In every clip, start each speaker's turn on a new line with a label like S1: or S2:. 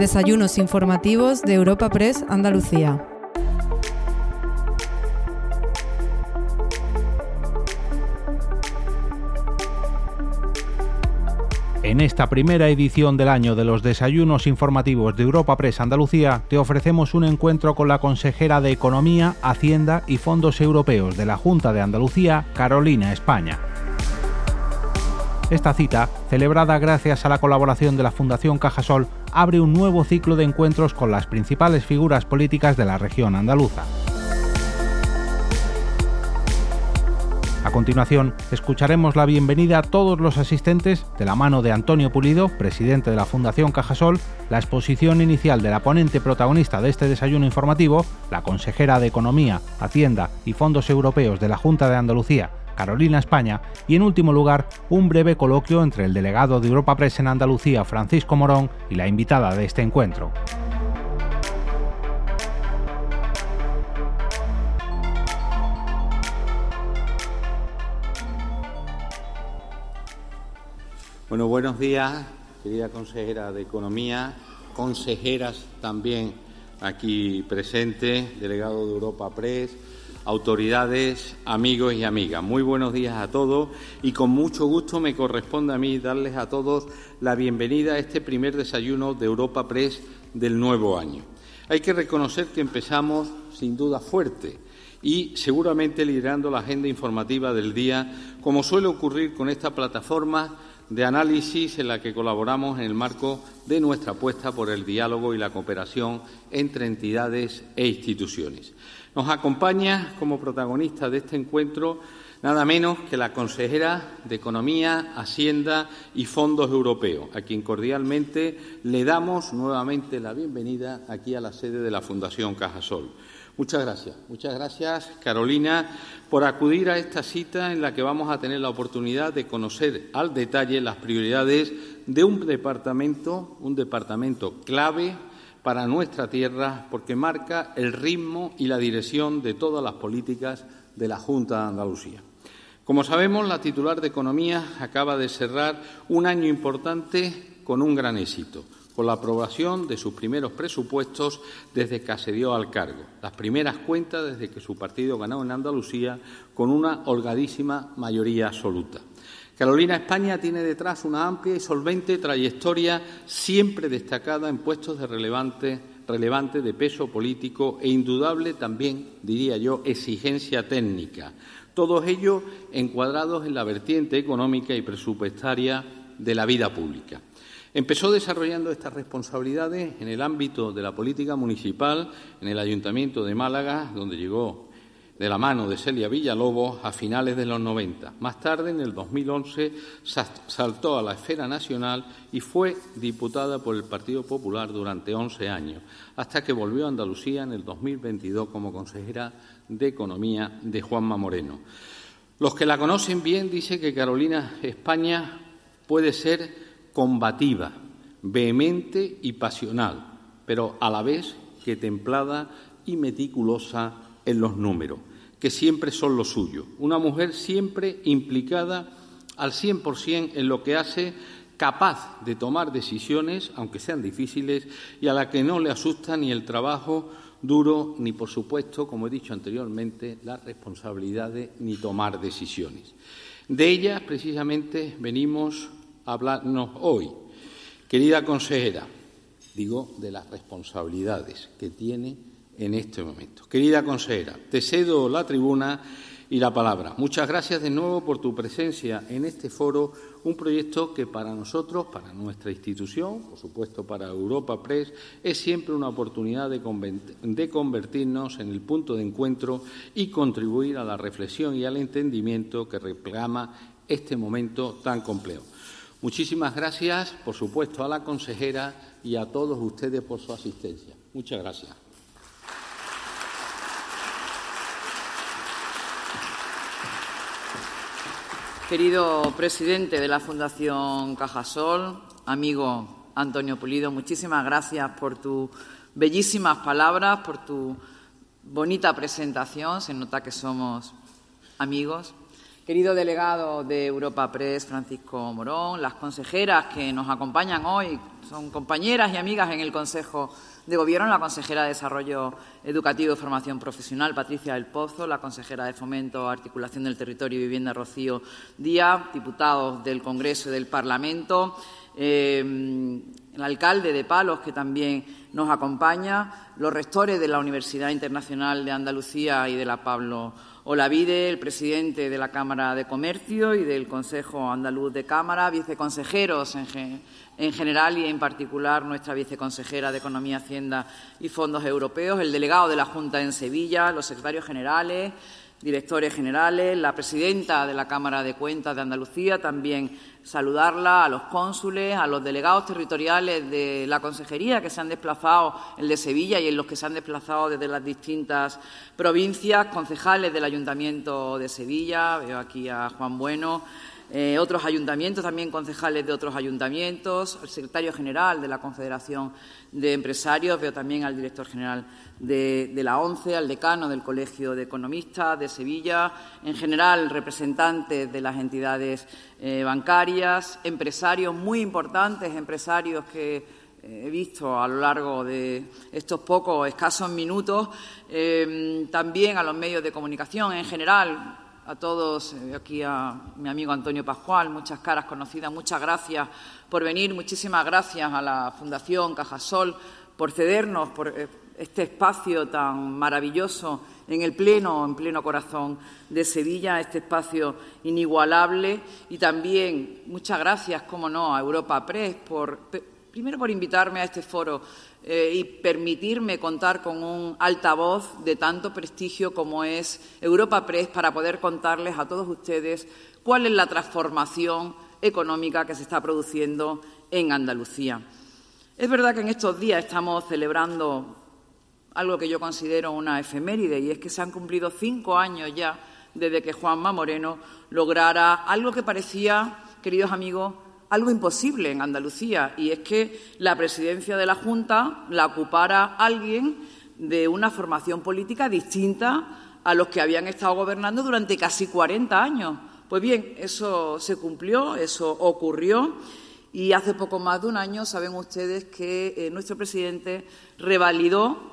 S1: Desayunos informativos de Europa Press Andalucía.
S2: En esta primera edición del año de los desayunos informativos de Europa Press Andalucía te ofrecemos un encuentro con la consejera de Economía, Hacienda y Fondos Europeos de la Junta de Andalucía, Carolina España. Esta cita, celebrada gracias a la colaboración de la Fundación Cajasol, abre un nuevo ciclo de encuentros con las principales figuras políticas de la región andaluza. A continuación, escucharemos la bienvenida a todos los asistentes de la mano de Antonio Pulido, presidente de la Fundación Cajasol, la exposición inicial de la ponente protagonista de este desayuno informativo, la consejera de Economía, Hacienda y Fondos Europeos de la Junta de Andalucía, Carolina España, y en último lugar, un breve coloquio entre el delegado de Europa Press en Andalucía, Francisco Morón, y la invitada de este encuentro.
S3: Bueno, buenos días, querida consejera de Economía, consejeras también aquí presentes, delegado de Europa Press, autoridades, amigos y amigas. Muy buenos días a todos y con mucho gusto me corresponde a mí darles a todos la bienvenida a este primer desayuno de Europa Press del nuevo año. Hay que reconocer que empezamos sin duda fuerte y seguramente liderando la agenda informativa del día, como suele ocurrir con esta plataforma de análisis en la que colaboramos en el marco de nuestra apuesta por el diálogo y la cooperación entre entidades e instituciones. Nos acompaña como protagonista de este encuentro nada menos que la consejera de Economía, Hacienda y Fondos Europeos, a quien cordialmente le damos nuevamente la bienvenida aquí a la sede de la Fundación Cajasol. Muchas gracias. Muchas gracias, Carolina, por acudir a esta cita en la que vamos a tener la oportunidad de conocer al detalle las prioridades de un departamento, un departamento clave para nuestra tierra porque marca el ritmo y la dirección de todas las políticas de la Junta de Andalucía. Como sabemos, la titular de Economía acaba de cerrar un año importante con un gran éxito con la aprobación de sus primeros presupuestos desde que accedió al cargo, las primeras cuentas desde que su partido ganó en Andalucía con una holgadísima mayoría absoluta. Carolina España tiene detrás una amplia y solvente trayectoria siempre destacada en puestos de relevante, relevante de peso político e indudable también, diría yo, exigencia técnica. Todos ellos encuadrados en la vertiente económica y presupuestaria de la vida pública. Empezó desarrollando estas responsabilidades en el ámbito de la política municipal en el Ayuntamiento de Málaga, donde llegó de la mano de Celia Villalobos a finales de los 90. Más tarde, en el 2011, saltó a la esfera nacional y fue diputada por el Partido Popular durante 11 años, hasta que volvió a Andalucía en el 2022 como consejera de Economía de Juanma Moreno. Los que la conocen bien dicen que Carolina España puede ser combativa, vehemente y pasional, pero a la vez que templada y meticulosa en los números, que siempre son lo suyo. Una mujer siempre implicada al 100% en lo que hace, capaz de tomar decisiones, aunque sean difíciles, y a la que no le asusta ni el trabajo duro, ni, por supuesto, como he dicho anteriormente, las responsabilidades ni tomar decisiones. De ellas, precisamente, venimos hablarnos hoy. Querida consejera, digo de las responsabilidades que tiene en este momento. Querida consejera, te cedo la tribuna y la palabra. Muchas gracias de nuevo por tu presencia en este foro, un proyecto que para nosotros, para nuestra institución, por supuesto para Europa Press, es siempre una oportunidad de, convertirnos en el punto de encuentro y contribuir a la reflexión y al entendimiento que reclama este momento tan complejo. Muchísimas gracias, por supuesto, a la consejera y a todos ustedes por su asistencia. Muchas gracias.
S4: Querido presidente de la Fundación Cajasol, amigo Antonio Pulido, muchísimas gracias por tus bellísimas palabras, por tu bonita presentación. Se nota que somos amigos. Querido delegado de Europa Press, Francisco Morón, las consejeras que nos acompañan hoy, son compañeras y amigas en el Consejo de Gobierno, la consejera de Desarrollo Educativo y Formación Profesional, Patricia del Pozo, la consejera de Fomento, Articulación del Territorio y Vivienda, Rocío Díaz, diputados del Congreso y del Parlamento, eh, el alcalde de Palos, que también nos acompaña, los rectores de la Universidad Internacional de Andalucía y de la Pablo Olavide, el presidente de la Cámara de Comercio y del Consejo Andaluz de Cámara, viceconsejeros en, en general y en particular nuestra viceconsejera de Economía, Hacienda y Fondos Europeos, el delegado de la Junta en Sevilla, los secretarios generales, directores generales, la presidenta de la Cámara de Cuentas de Andalucía, también saludarla, a los cónsules, a los delegados territoriales de la Consejería que se han desplazado, el de Sevilla y en los que se han desplazado desde las distintas provincias, concejales del Ayuntamiento de Sevilla, veo aquí a Juan Bueno, eh, otros ayuntamientos, también concejales de otros ayuntamientos, el secretario general de la Confederación de Empresarios, veo también al director general de, la ONCE, al decano del Colegio de Economistas de Sevilla, en general representantes de las entidades eh, bancarias, empresarios muy importantes, empresarios que eh, he visto a lo largo de estos pocos escasos minutos, también a los medios de comunicación en general, a todos, eh, aquí a mi amigo Antonio Pascual, muchas caras conocidas, muchas gracias por venir, muchísimas gracias a la Fundación Cajasol por cedernos por eh, este espacio tan maravilloso en el pleno, en pleno corazón de Sevilla, este espacio inigualable. Y también muchas gracias, como no, a Europa Press por primero por invitarme a este foro eh, y permitirme contar con un altavoz de tanto prestigio como es Europa Press para poder contarles a todos ustedes cuál es la transformación económica que se está produciendo en Andalucía. Es verdad que en estos días estamos celebrando algo que yo considero una efeméride y es que se han cumplido cinco años ya desde que Juanma Moreno lograra algo que parecía, queridos amigos, algo imposible en Andalucía, y es que la presidencia de la Junta la ocupara alguien de una formación política distinta a los que habían estado gobernando durante casi 40 años. Pues bien, eso se cumplió, eso ocurrió, y hace poco más de un año saben ustedes que eh, nuestro presidente revalidó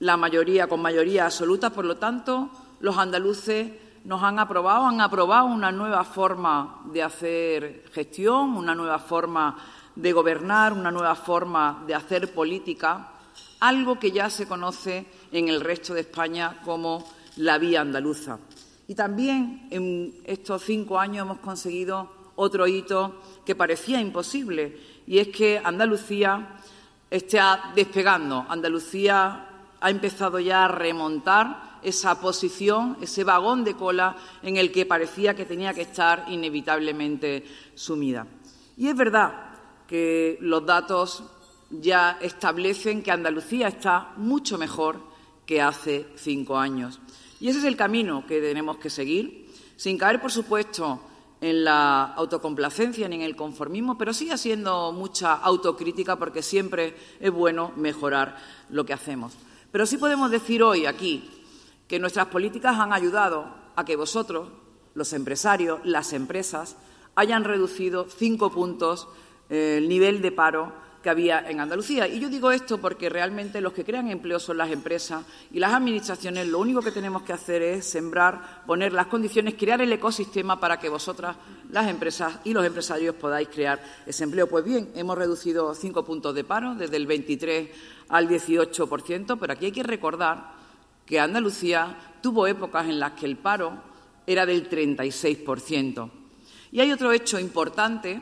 S4: la mayoría, con mayoría absoluta, por lo tanto, los andaluces nos han aprobado, han aprobado una nueva forma de hacer gestión, una nueva forma de gobernar, una nueva forma de hacer política, algo que ya se conoce en el resto de España como la vía andaluza. Y también en estos cinco años hemos conseguido otro hito que parecía imposible, y es que Andalucía está despegando. Andalucía ha empezado ya a remontar esa posición, ese vagón de cola en el que parecía que tenía que estar inevitablemente sumida. Y es verdad que los datos ya establecen que Andalucía está mucho mejor que hace cinco años. Y ese es el camino que tenemos que seguir, sin caer, por supuesto, en la autocomplacencia ni en el conformismo, pero sigue haciendo mucha autocrítica porque siempre es bueno mejorar lo que hacemos. Pero sí podemos decir hoy aquí, que nuestras políticas han ayudado a que vosotros, los empresarios, las empresas, hayan reducido cinco puntos eh, el nivel de paro que había en Andalucía. Y yo digo esto porque realmente los que crean empleo son las empresas y las administraciones. Lo único que tenemos que hacer es sembrar, poner las condiciones, crear el ecosistema para que vosotras, las empresas y los empresarios, podáis crear ese empleo. Pues bien, hemos reducido cinco puntos de paro, desde el 23 al 18%, pero aquí hay que recordar que Andalucía tuvo épocas en las que el paro era del 36%. Y hay otro hecho importante,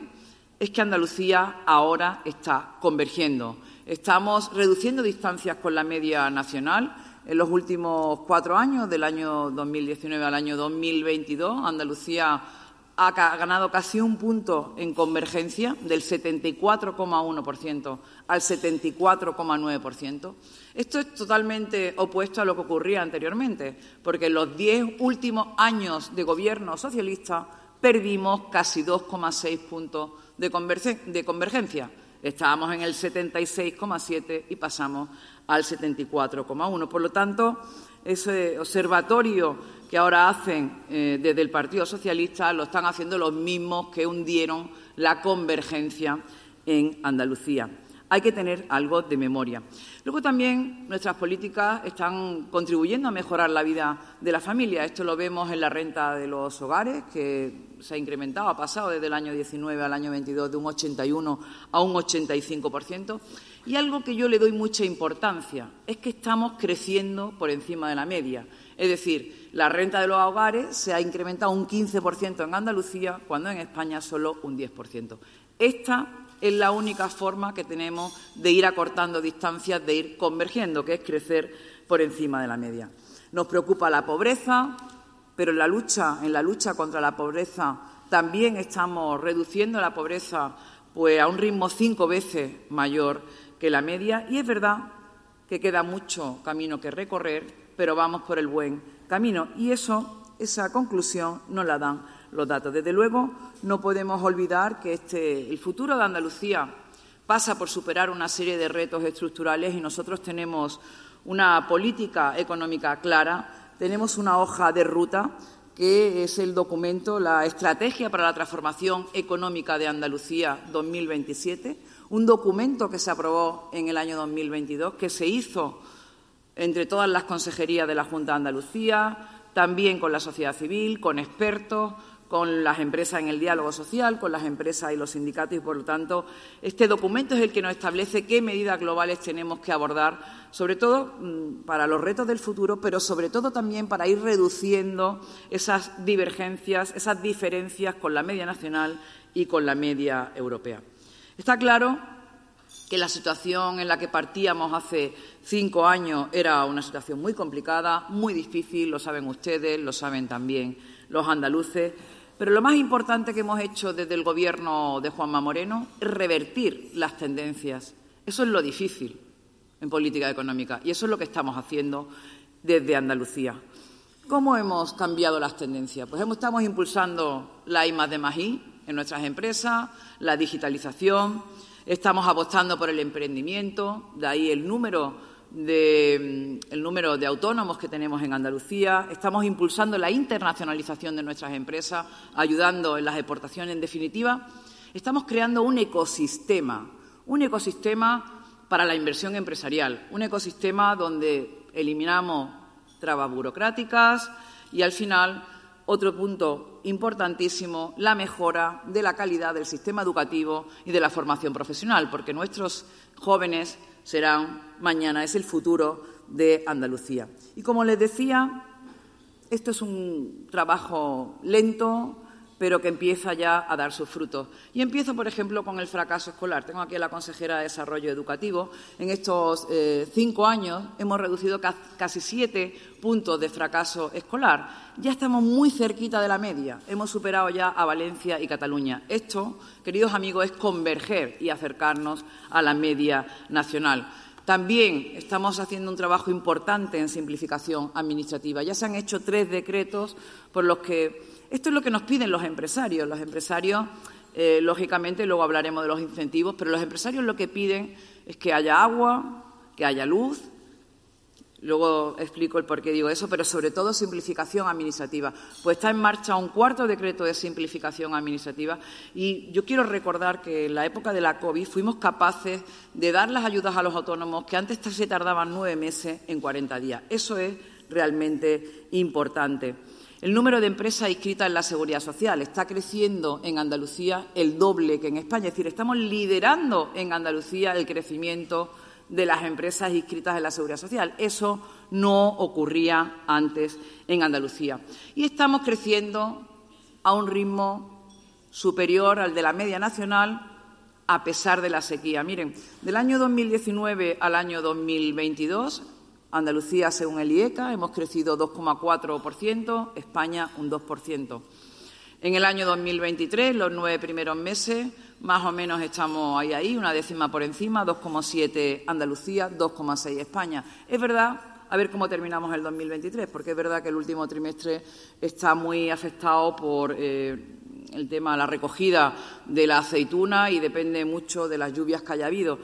S4: es que Andalucía ahora está convergiendo. Estamos reduciendo distancias con la media nacional. En los últimos cuatro años, del año 2019 al año 2022, Andalucía ha ganado casi un punto en convergencia, del 74,1% al 74,9%. Esto es totalmente opuesto a lo que ocurría anteriormente, porque en los diez últimos años de gobierno socialista perdimos casi 2,6 puntos de, convergencia. Estábamos en el 76,7 y pasamos al 74,1. Por lo tanto, ese observatorio que ahora hacen eh, desde el Partido Socialista lo están haciendo los mismos que hundieron la convergencia en Andalucía hay que tener algo de memoria. Luego también nuestras políticas están contribuyendo a mejorar la vida de la familia. Esto lo vemos en la renta de los hogares, que se ha incrementado, ha pasado desde el año 19 al año 22 de un 81 a un 85%. Y algo que yo le doy mucha importancia es que estamos creciendo por encima de la media. Es decir, la renta de los hogares se ha incrementado un 15% en Andalucía, cuando en España solo un 10%. Esta es la única forma que tenemos de ir acortando distancias, de ir convergiendo, que es crecer por encima de la media. Nos preocupa la pobreza, pero en la lucha, en la lucha contra la pobreza también estamos reduciendo la pobreza pues, a un ritmo cinco veces mayor que la media y es verdad que queda mucho camino que recorrer, pero vamos por el buen camino y eso, esa conclusión nos la dan los datos. Desde luego, no podemos olvidar que este, el futuro de Andalucía pasa por superar una serie de retos estructurales y nosotros tenemos una política económica clara, tenemos una hoja de ruta que es el documento, la Estrategia para la Transformación Económica de Andalucía 2027, un documento que se aprobó en el año 2022, que se hizo entre todas las consejerías de la Junta de Andalucía, también con la sociedad civil, con expertos, con las empresas en el diálogo social, con las empresas y los sindicatos y, por lo tanto, este documento es el que nos establece qué medidas globales tenemos que abordar, sobre todo mm, para los retos del futuro, pero sobre todo también para ir reduciendo esas divergencias, esas diferencias con la media nacional y con la media europea. Está claro que la situación en la que partíamos hace cinco años era una situación muy complicada, muy difícil, lo saben ustedes, lo saben también los andaluces, pero lo más importante que hemos hecho desde el Gobierno de Juanma Moreno es revertir las tendencias. Eso es lo difícil en política económica y eso es lo que estamos haciendo desde Andalucía. ¿Cómo hemos cambiado las tendencias? Pues estamos impulsando la I de I en nuestras empresas, la digitalización, estamos apostando por el emprendimiento, de ahí el número del mm, número de autónomos que tenemos en Andalucía. Estamos impulsando la internacionalización de nuestras empresas, ayudando en las exportaciones. En definitiva, estamos creando un ecosistema, un ecosistema para la inversión empresarial, un ecosistema donde eliminamos trabas burocráticas y, al final, otro punto importantísimo, la mejora de la calidad del sistema educativo y de la formación profesional, porque nuestros jóvenes serán mañana, es el futuro de Andalucía. Y como les decía, esto es un trabajo lento, pero que empieza ya a dar sus frutos. Y empiezo, por ejemplo, con el fracaso escolar. Tengo aquí a la consejera de Desarrollo Educativo. En estos eh, cinco años hemos reducido casi siete puntos de fracaso escolar. Ya estamos muy cerquita de la media. Hemos superado ya a Valencia y Cataluña. Esto, queridos amigos, es converger y acercarnos a la media nacional. También estamos haciendo un trabajo importante en simplificación administrativa. Ya se han hecho tres decretos por los que esto es lo que nos piden los empresarios. Los empresarios, eh, lógicamente, luego hablaremos de los incentivos, pero los empresarios lo que piden es que haya agua, que haya luz. Luego explico el por qué digo eso, pero sobre todo simplificación administrativa. Pues está en marcha un cuarto decreto de simplificación administrativa y yo quiero recordar que en la época de la COVID fuimos capaces de dar las ayudas a los autónomos que antes se tardaban nueve meses en 40 días. Eso es realmente importante. El número de empresas inscritas en la seguridad social está creciendo en Andalucía el doble que en España. Es decir, estamos liderando en Andalucía el crecimiento de las empresas inscritas en la seguridad social. Eso no ocurría antes en Andalucía. Y estamos creciendo a un ritmo superior al de la media nacional a pesar de la sequía. Miren, del año 2019 al año 2022 Andalucía, según el IECA, hemos crecido 2,4%, España un 2%. En el año 2023, los nueve primeros meses, más o menos estamos ahí, ahí, una décima por encima, 2,7 Andalucía, 2,6 España. Es verdad, a ver cómo terminamos el 2023, porque es verdad que el último trimestre está muy afectado por eh, el tema de la recogida de la aceituna y depende mucho de las lluvias que haya habido.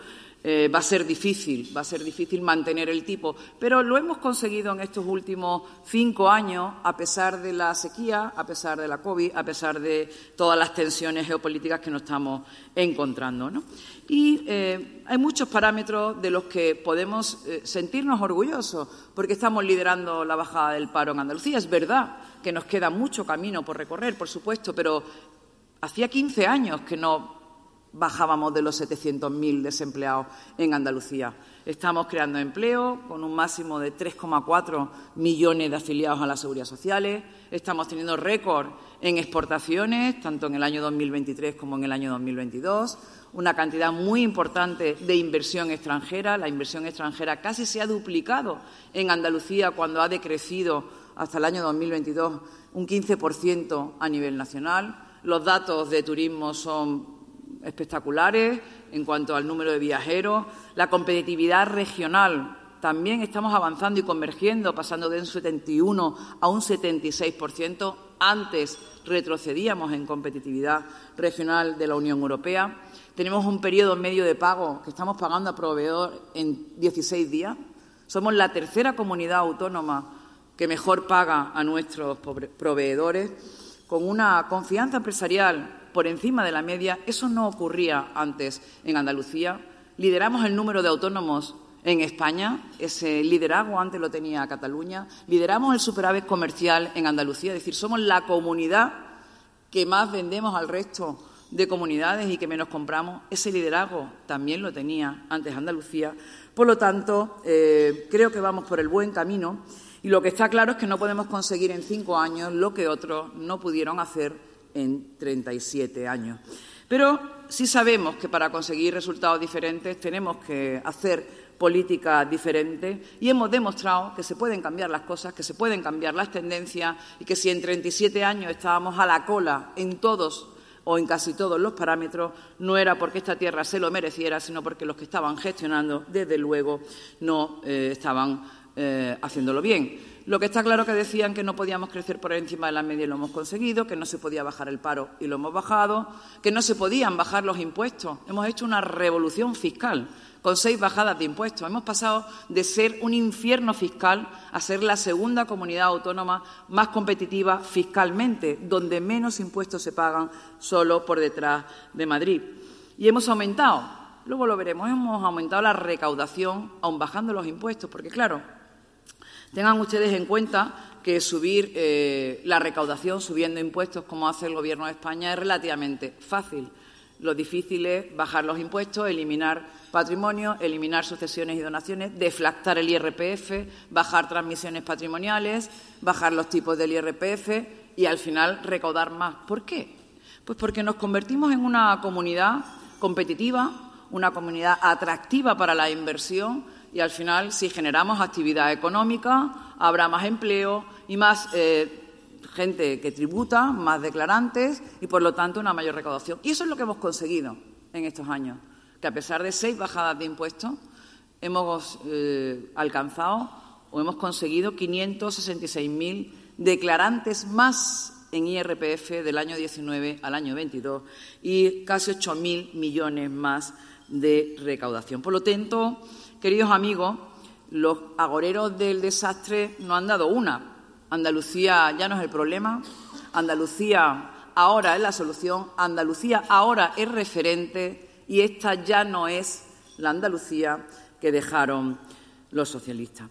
S4: Eh, va a ser difícil, va a ser difícil mantener el tipo, pero lo hemos conseguido en estos últimos cinco años, a pesar de la sequía, a pesar de la COVID, a pesar de todas las tensiones geopolíticas que nos estamos encontrando. Y eh, hay muchos parámetros de los que podemos eh, sentirnos orgullosos, porque estamos liderando la bajada del paro en Andalucía. Es verdad que nos queda mucho camino por recorrer, por supuesto, pero hacía 15 años que no bajábamos de los 700.000 desempleados en Andalucía. Estamos creando empleo con un máximo de 3,4 millones de afiliados a la seguridad social. Estamos teniendo récord en exportaciones, tanto en el año 2023 como en el año 2022. Una cantidad muy importante de inversión extranjera. La inversión extranjera casi se ha duplicado en Andalucía cuando ha decrecido hasta el año 2022 un 15% a nivel nacional. Los datos de turismo son espectaculares en cuanto al número de viajeros, la competitividad regional. También estamos avanzando y convergiendo, pasando de un 71 a un 76%. Antes retrocedíamos en competitividad regional de la Unión Europea. Tenemos un periodo medio de pago que estamos pagando a proveedor en 16 días. Somos la tercera comunidad autónoma que mejor paga a nuestros proveedores, con una confianza empresarial por encima de la media. Eso no ocurría antes en Andalucía. Lideramos el número de autónomos en España, ese liderazgo antes lo tenía Cataluña. Lideramos el superávit comercial en Andalucía, es decir, somos la comunidad que más vendemos al resto de comunidades y que menos compramos. Ese liderazgo también lo tenía antes Andalucía. Por lo tanto, eh, creo que vamos por el buen camino y lo que está claro es que no podemos conseguir en cinco años lo que otros no pudieron hacer en 37 años. Pero sí sabemos que para conseguir resultados diferentes tenemos que hacer políticas diferentes y hemos demostrado que se pueden cambiar las cosas, que se pueden cambiar las tendencias y que si en 37 años estábamos a la cola en todos o en casi todos los parámetros, no era porque esta tierra se lo mereciera, sino porque los que estaban gestionando, desde luego, no eh, estaban eh, haciéndolo bien. Lo que está claro que decían que no podíamos crecer por encima de la media y lo hemos conseguido, que no se podía bajar el paro y lo hemos bajado, que no se podían bajar los impuestos. Hemos hecho una revolución fiscal con seis bajadas de impuestos. Hemos pasado de ser un infierno fiscal a ser la segunda comunidad autónoma más competitiva fiscalmente, donde menos impuestos se pagan solo por detrás de Madrid. Y hemos aumentado, luego lo veremos, hemos aumentado la recaudación aun bajando los impuestos, porque claro, Tengan ustedes en cuenta que subir eh, la recaudación subiendo impuestos, como hace el Gobierno de España, es relativamente fácil. Lo difícil es bajar los impuestos, eliminar patrimonio, eliminar sucesiones y donaciones, deflactar el IRPF, bajar transmisiones patrimoniales, bajar los tipos del IRPF y al final recaudar más. ¿Por qué? Pues porque nos convertimos en una comunidad competitiva, una comunidad atractiva para la inversión, y al final, si generamos actividad económica, habrá más empleo y más eh, gente que tributa, más declarantes y, por lo tanto, una mayor recaudación. Y eso es lo que hemos conseguido en estos años, que a pesar de seis bajadas de impuestos, hemos eh, alcanzado o hemos conseguido 566.000 declarantes más en IRPF del año 19 al año 22 y casi 8.000 millones más de recaudación. Por lo tanto, Queridos amigos, los agoreros del desastre no han dado una. Andalucía ya no es el problema, Andalucía ahora es la solución, Andalucía ahora es referente y esta ya no es la Andalucía que dejaron los socialistas.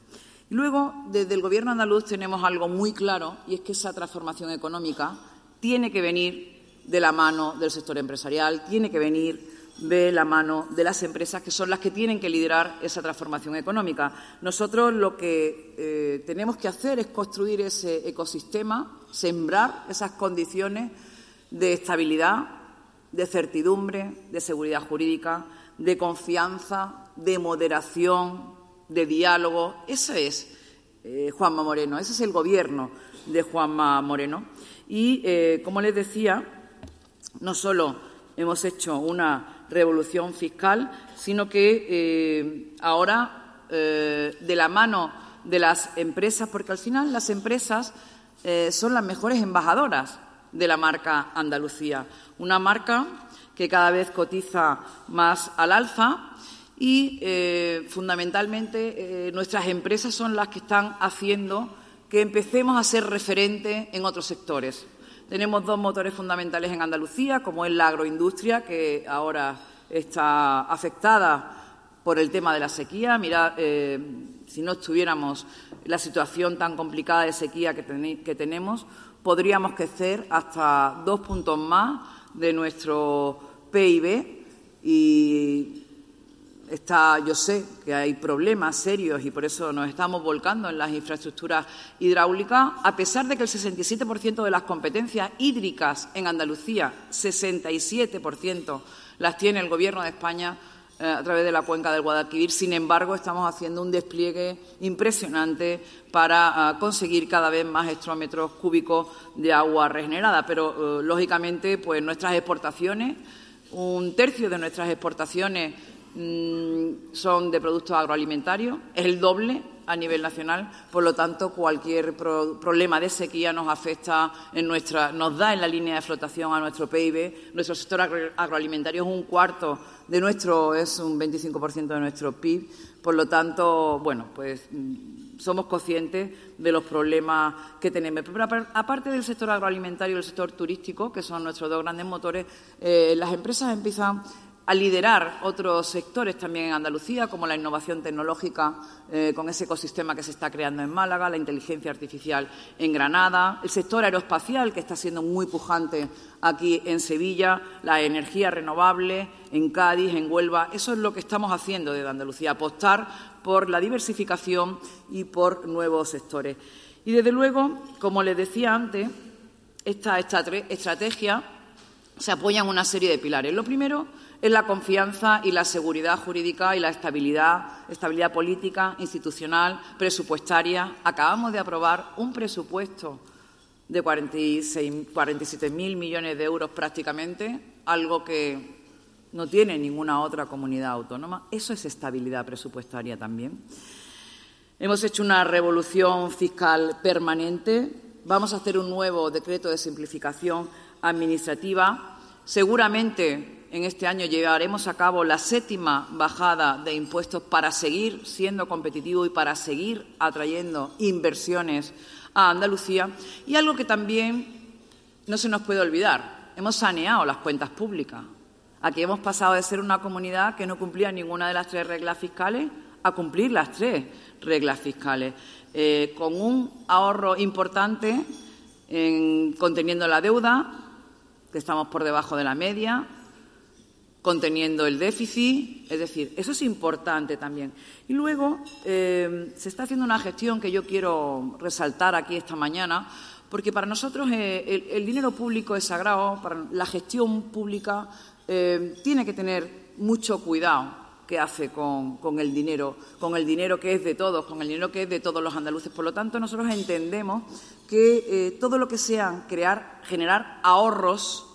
S4: Y luego, desde el Gobierno andaluz tenemos algo muy claro y es que esa transformación económica tiene que venir de la mano del sector empresarial, tiene que venir de la mano de las empresas, que son las que tienen que liderar esa transformación económica. Nosotros lo que eh, tenemos que hacer es construir ese ecosistema, sembrar esas condiciones de estabilidad, de certidumbre, de seguridad jurídica, de confianza, de moderación, de diálogo. Ese es eh, Juanma Moreno, ese es el gobierno de Juanma Moreno. Y, eh, como les decía, no solo hemos hecho una revolución fiscal, sino que eh, ahora, eh, de la mano de las empresas, porque al final las empresas eh, son las mejores embajadoras de la marca Andalucía, una marca que cada vez cotiza más al alza y fundamentalmente nuestras empresas son las que están haciendo que empecemos a ser referentes en otros sectores. Tenemos dos motores fundamentales en Andalucía, como es la agroindustria, que ahora está afectada por el tema de la sequía. Mira, eh, si no estuviéramos la situación tan complicada de sequía que, que tenemos, podríamos crecer hasta dos puntos más de nuestro PIB y Está, yo sé que hay problemas serios y por eso nos estamos volcando en las infraestructuras hidráulicas, a pesar de que el 67% de las competencias hídricas en Andalucía, 67% las tiene el Gobierno de España eh, a través de la cuenca del Guadalquivir. Sin embargo, estamos haciendo un despliegue impresionante para eh, conseguir cada vez más hectómetros cúbicos de agua regenerada. Pero, eh, lógicamente, pues nuestras exportaciones, un tercio de nuestras exportaciones son de productos agroalimentarios, es el doble a nivel nacional, por lo tanto cualquier problema de sequía nos afecta en nuestra, nos da en la línea de flotación a nuestro PIB. Nuestro sector agroalimentario es un cuarto de nuestro, es un 25% de nuestro PIB, por lo tanto, bueno, pues mm, somos conscientes de los problemas que tenemos. Pero aparte del sector agroalimentario y el sector turístico, que son nuestros dos grandes motores, eh, las empresas empiezan a liderar otros sectores también en Andalucía, como la innovación tecnológica eh, con ese ecosistema que se está creando en Málaga, la inteligencia artificial en Granada, el sector aeroespacial, que está siendo muy pujante aquí en Sevilla, la energía renovable en Cádiz, en Huelva. Eso es lo que estamos haciendo desde Andalucía, apostar por la diversificación y por nuevos sectores. Y, desde luego, como les decía antes, esta estrategia se apoya en una serie de pilares. Lo primero es la confianza y la seguridad jurídica y la estabilidad, estabilidad política, institucional, presupuestaria. Acabamos de aprobar un presupuesto de 47.000 millones de euros prácticamente, algo que no tiene ninguna otra comunidad autónoma. Eso es estabilidad presupuestaria también. Hemos hecho una revolución fiscal permanente. Vamos a hacer un nuevo decreto de simplificación administrativa. Seguramente en este año llevaremos a cabo la séptima bajada de impuestos para seguir siendo competitivo y para seguir atrayendo inversiones a Andalucía. Y algo que también no se nos puede olvidar, hemos saneado las cuentas públicas. Aquí hemos pasado de ser una comunidad que no cumplía ninguna de las tres reglas fiscales a cumplir las tres reglas fiscales, eh, con un ahorro importante en conteniendo la deuda, que estamos por debajo de la media, conteniendo el déficit, es decir, eso es importante también. Y luego eh, se está haciendo una gestión que yo quiero resaltar aquí esta mañana, porque para nosotros eh, el, dinero público es sagrado, para la gestión pública eh, tiene que tener mucho cuidado que hace con, con, el dinero, con el dinero que es de todos, con el dinero que es de todos los andaluces. Por lo tanto, nosotros entendemos que todo lo que sea crear, generar ahorros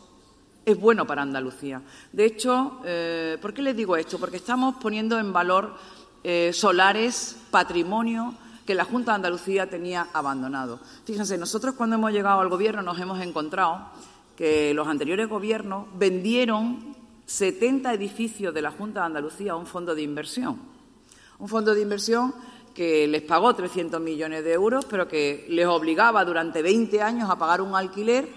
S4: es bueno para Andalucía. De hecho, eh, ¿por qué les digo esto? Porque estamos poniendo en valor eh, solares, patrimonio que la Junta de Andalucía tenía abandonado. Fíjense, nosotros cuando hemos llegado al Gobierno nos hemos encontrado que los anteriores gobiernos vendieron 70 edificios de la Junta de Andalucía a un fondo de inversión. Un fondo de inversión que les pagó 300 millones de euros, pero que les obligaba durante 20 años a pagar un alquiler.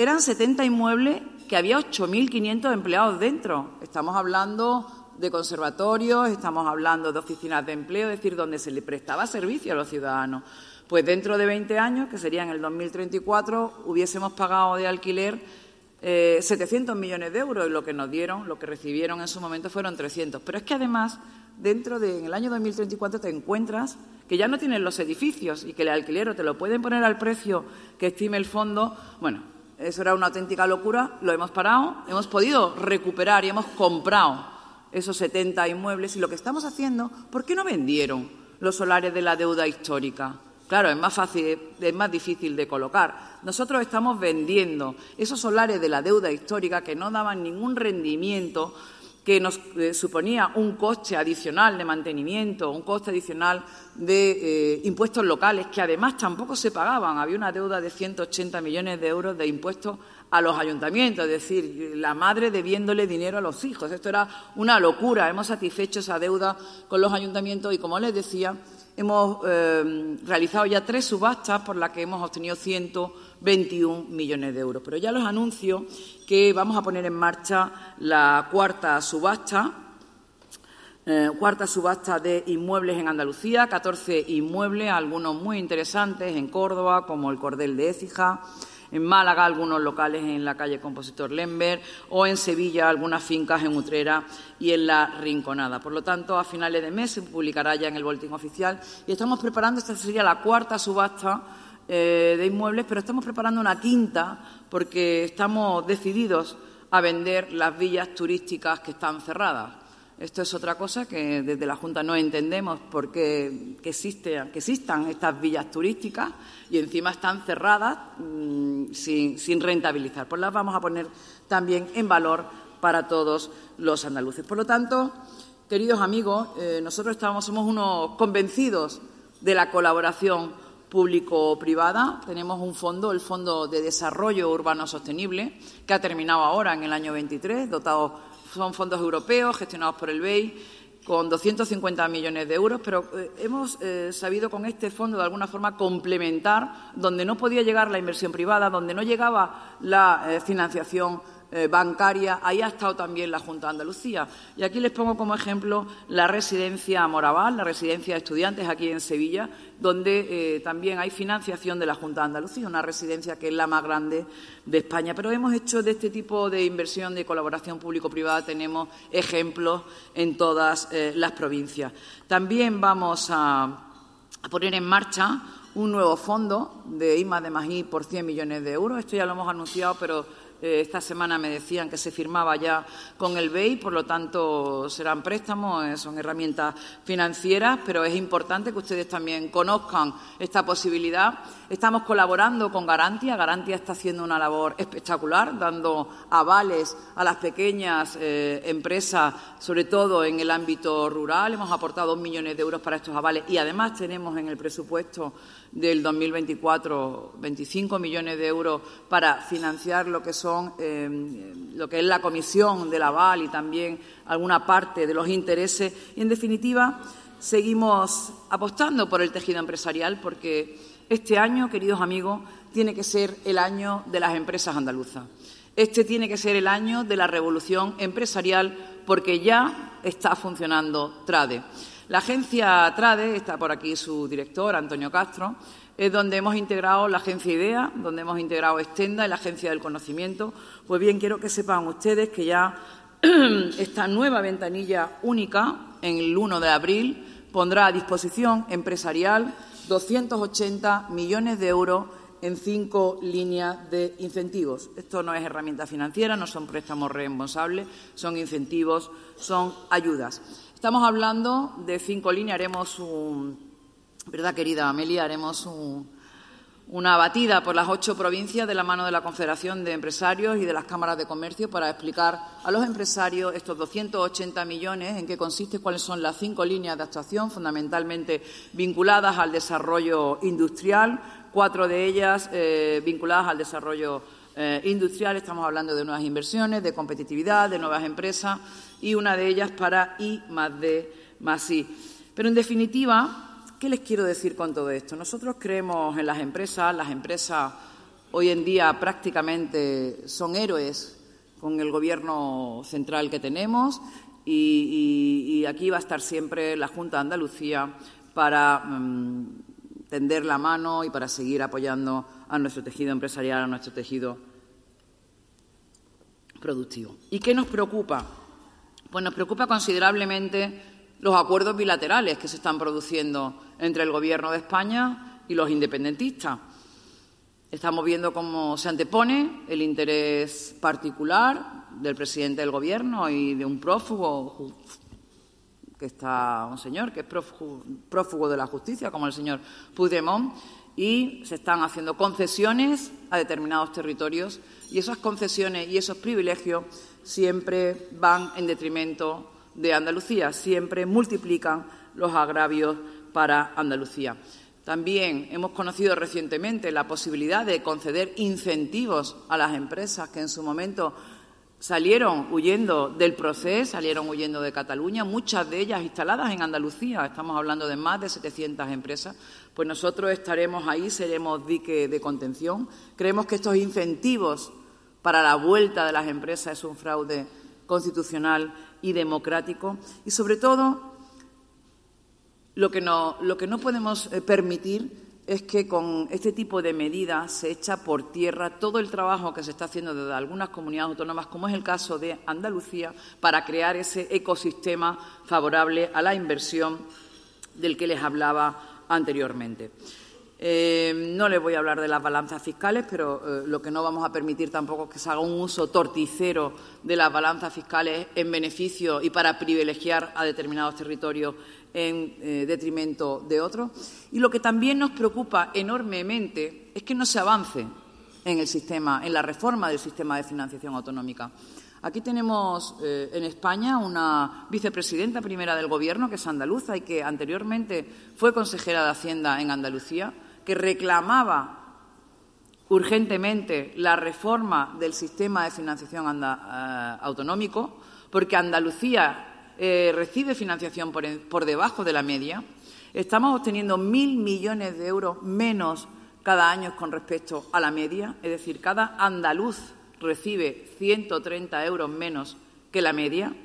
S4: Eran 70 inmuebles que había 8.500 empleados dentro. Estamos hablando de conservatorios, estamos hablando de oficinas de empleo, es decir, donde se le prestaba servicio a los ciudadanos. Pues dentro de 20 años, que sería en el 2034, hubiésemos pagado de alquiler 700 eh, millones de euros y lo que nos dieron, lo que recibieron en su momento fueron 300. Pero es que además, dentro de, en el año 2034 te encuentras que ya no tienen los edificios y que el alquiler te lo pueden poner al precio que estime el fondo. Bueno, eso era una auténtica locura, lo hemos parado, hemos podido recuperar y hemos comprado esos 70 inmuebles y lo que estamos haciendo, ¿por qué no vendieron los solares de la deuda histórica? Claro, es más fácil, es más difícil de colocar. Nosotros estamos vendiendo esos solares de la deuda histórica que no daban ningún rendimiento que nos eh, suponía un coste adicional de mantenimiento, un coste adicional de eh, impuestos locales, que además tampoco se pagaban. Había una deuda de 180 millones de euros de impuestos a los ayuntamientos, es decir, la madre debiéndole dinero a los hijos. Esto era una locura. Hemos satisfecho esa deuda con los ayuntamientos y, como les decía, hemos eh, realizado ya tres subastas por las que hemos obtenido 121 millones de euros. Pero ya los anuncio que vamos a poner en marcha la cuarta subasta, eh, cuarta subasta de inmuebles en Andalucía, 14 inmuebles, algunos muy interesantes en Córdoba, como el Cordel de Écija, en Málaga algunos locales en la calle Compositor Lember o en Sevilla algunas fincas en Utrera y en la Rinconada. Por lo tanto, a finales de mes se publicará ya en el boletín oficial y estamos preparando, esta sería la cuarta subasta eh, de inmuebles, pero estamos preparando una quinta porque estamos decididos a vender las villas turísticas que están cerradas. Esto es otra cosa que desde la Junta no entendemos por qué que, existe, que existan estas villas turísticas y encima están cerradas mm, sin, rentabilizar. Pues las vamos a poner también en valor para todos los andaluces. Por lo tanto, queridos amigos, eh, nosotros estamos, somos unos convencidos de la colaboración público-privada. Tenemos un fondo, el Fondo de Desarrollo Urbano Sostenible, que ha terminado ahora en el año 23, dotado son fondos europeos gestionados por el BEI con 250 millones de euros, pero eh, hemos eh, sabido con este fondo de alguna forma complementar donde no podía llegar la inversión privada, donde no llegaba la eh, financiación eh, bancaria, ahí ha estado también la Junta de Andalucía. Y aquí les pongo como ejemplo la residencia Moraval, la residencia de estudiantes aquí en Sevilla, donde eh, también hay financiación de la Junta de Andalucía, una residencia que es la más grande de España. Pero hemos hecho de este tipo de inversión de colaboración público-privada, tenemos ejemplos en todas eh, las provincias. También vamos a, poner en marcha un nuevo fondo de IMA de Magí por 100 millones de euros. Esto ya lo hemos anunciado, pero eh, esta semana me decían que se firmaba ya con el BEI, por lo tanto serán préstamos, eh, son herramientas financieras, pero es importante que ustedes también conozcan esta posibilidad. Estamos colaborando con Garantia. Garantia está haciendo una labor espectacular, dando avales a las pequeñas eh, empresas, sobre todo en el ámbito rural. Hemos aportado dos millones de euros para estos avales y además tenemos en el presupuesto del 2024 25 millones de euros para financiar lo que son eh, lo que es la comisión del aval y también alguna parte de los intereses y en definitiva seguimos apostando por el tejido empresarial porque este año, queridos amigos, tiene que ser el año de las empresas andaluzas. Este tiene que ser el año de la revolución empresarial porque ya está funcionando Trade. La agencia Trade, está por aquí su director, Antonio Castro, es donde hemos integrado la agencia IDEA, donde hemos integrado Extenda y la agencia del conocimiento. Pues bien, quiero que sepan ustedes que ya esta nueva ventanilla única, en el 1 de abril, pondrá a disposición empresarial 280 millones de euros en cinco líneas de incentivos. Esto no es herramienta financiera, no son préstamos reembolsables, son incentivos, son ayudas. Estamos hablando de cinco líneas, haremos un, ¿verdad, querida Amelia? Haremos una batida por las ocho provincias de la mano de la Confederación de Empresarios y de las cámaras de comercio para explicar a los empresarios estos 280 millones, en qué consiste, cuáles son las cinco líneas de actuación fundamentalmente vinculadas al desarrollo industrial, cuatro de ellas eh, vinculadas al desarrollo eh, industrial. Estamos hablando de nuevas inversiones, de competitividad, de nuevas empresas y una de ellas para I más D más I. Pero, en definitiva, ¿qué les quiero decir con todo esto? Nosotros creemos en las empresas, las empresas hoy en día prácticamente son héroes con el Gobierno central que tenemos y, aquí va a estar siempre la Junta de Andalucía para mm, tender la mano y para seguir apoyando a nuestro tejido empresarial, a nuestro tejido productivo. ¿Y qué nos preocupa? Pues nos preocupa considerablemente los acuerdos bilaterales que se están produciendo entre el Gobierno de España y los independentistas. Estamos viendo cómo se antepone el interés particular del presidente del Gobierno y de un prófugo que está un señor que es prófugo, de la justicia, como el señor Puigdemont, y se están haciendo concesiones a determinados territorios y esas concesiones y esos privilegios siempre van en detrimento de Andalucía, siempre multiplican los agravios para Andalucía. También hemos conocido recientemente la posibilidad de conceder incentivos a las empresas que en su momento salieron huyendo del proceso, salieron huyendo de Cataluña, muchas de ellas instaladas en Andalucía, estamos hablando de más de 700 empresas, pues nosotros estaremos ahí, seremos dique de contención. Creemos que estos incentivos para la vuelta de las empresas es un fraude constitucional y democrático. Y, sobre todo, lo que no, lo que no podemos eh, permitir es que con este tipo de medidas se echa por tierra todo el trabajo que se está haciendo desde algunas comunidades autónomas, como es el caso de Andalucía, para crear ese ecosistema favorable a la inversión del que les hablaba anteriormente. Eh, no les voy a hablar de las balanzas fiscales, pero eh, lo que no vamos a permitir tampoco es que se haga un uso torticero de las balanzas fiscales en beneficio y para privilegiar a determinados territorios en eh, detrimento de otros. Y lo que también nos preocupa enormemente es que no se avance en el sistema, en la reforma del sistema de financiación autonómica. Aquí tenemos eh, en España una vicepresidenta primera del Gobierno, que es andaluza y que anteriormente fue consejera de Hacienda en Andalucía, que reclamaba urgentemente la reforma del sistema de financiación eh, autonómico, porque Andalucía eh, recibe financiación por, debajo de la media. Estamos obteniendo mil millones de euros menos cada año con respecto a la media, es decir, cada andaluz recibe 130 euros menos que la media.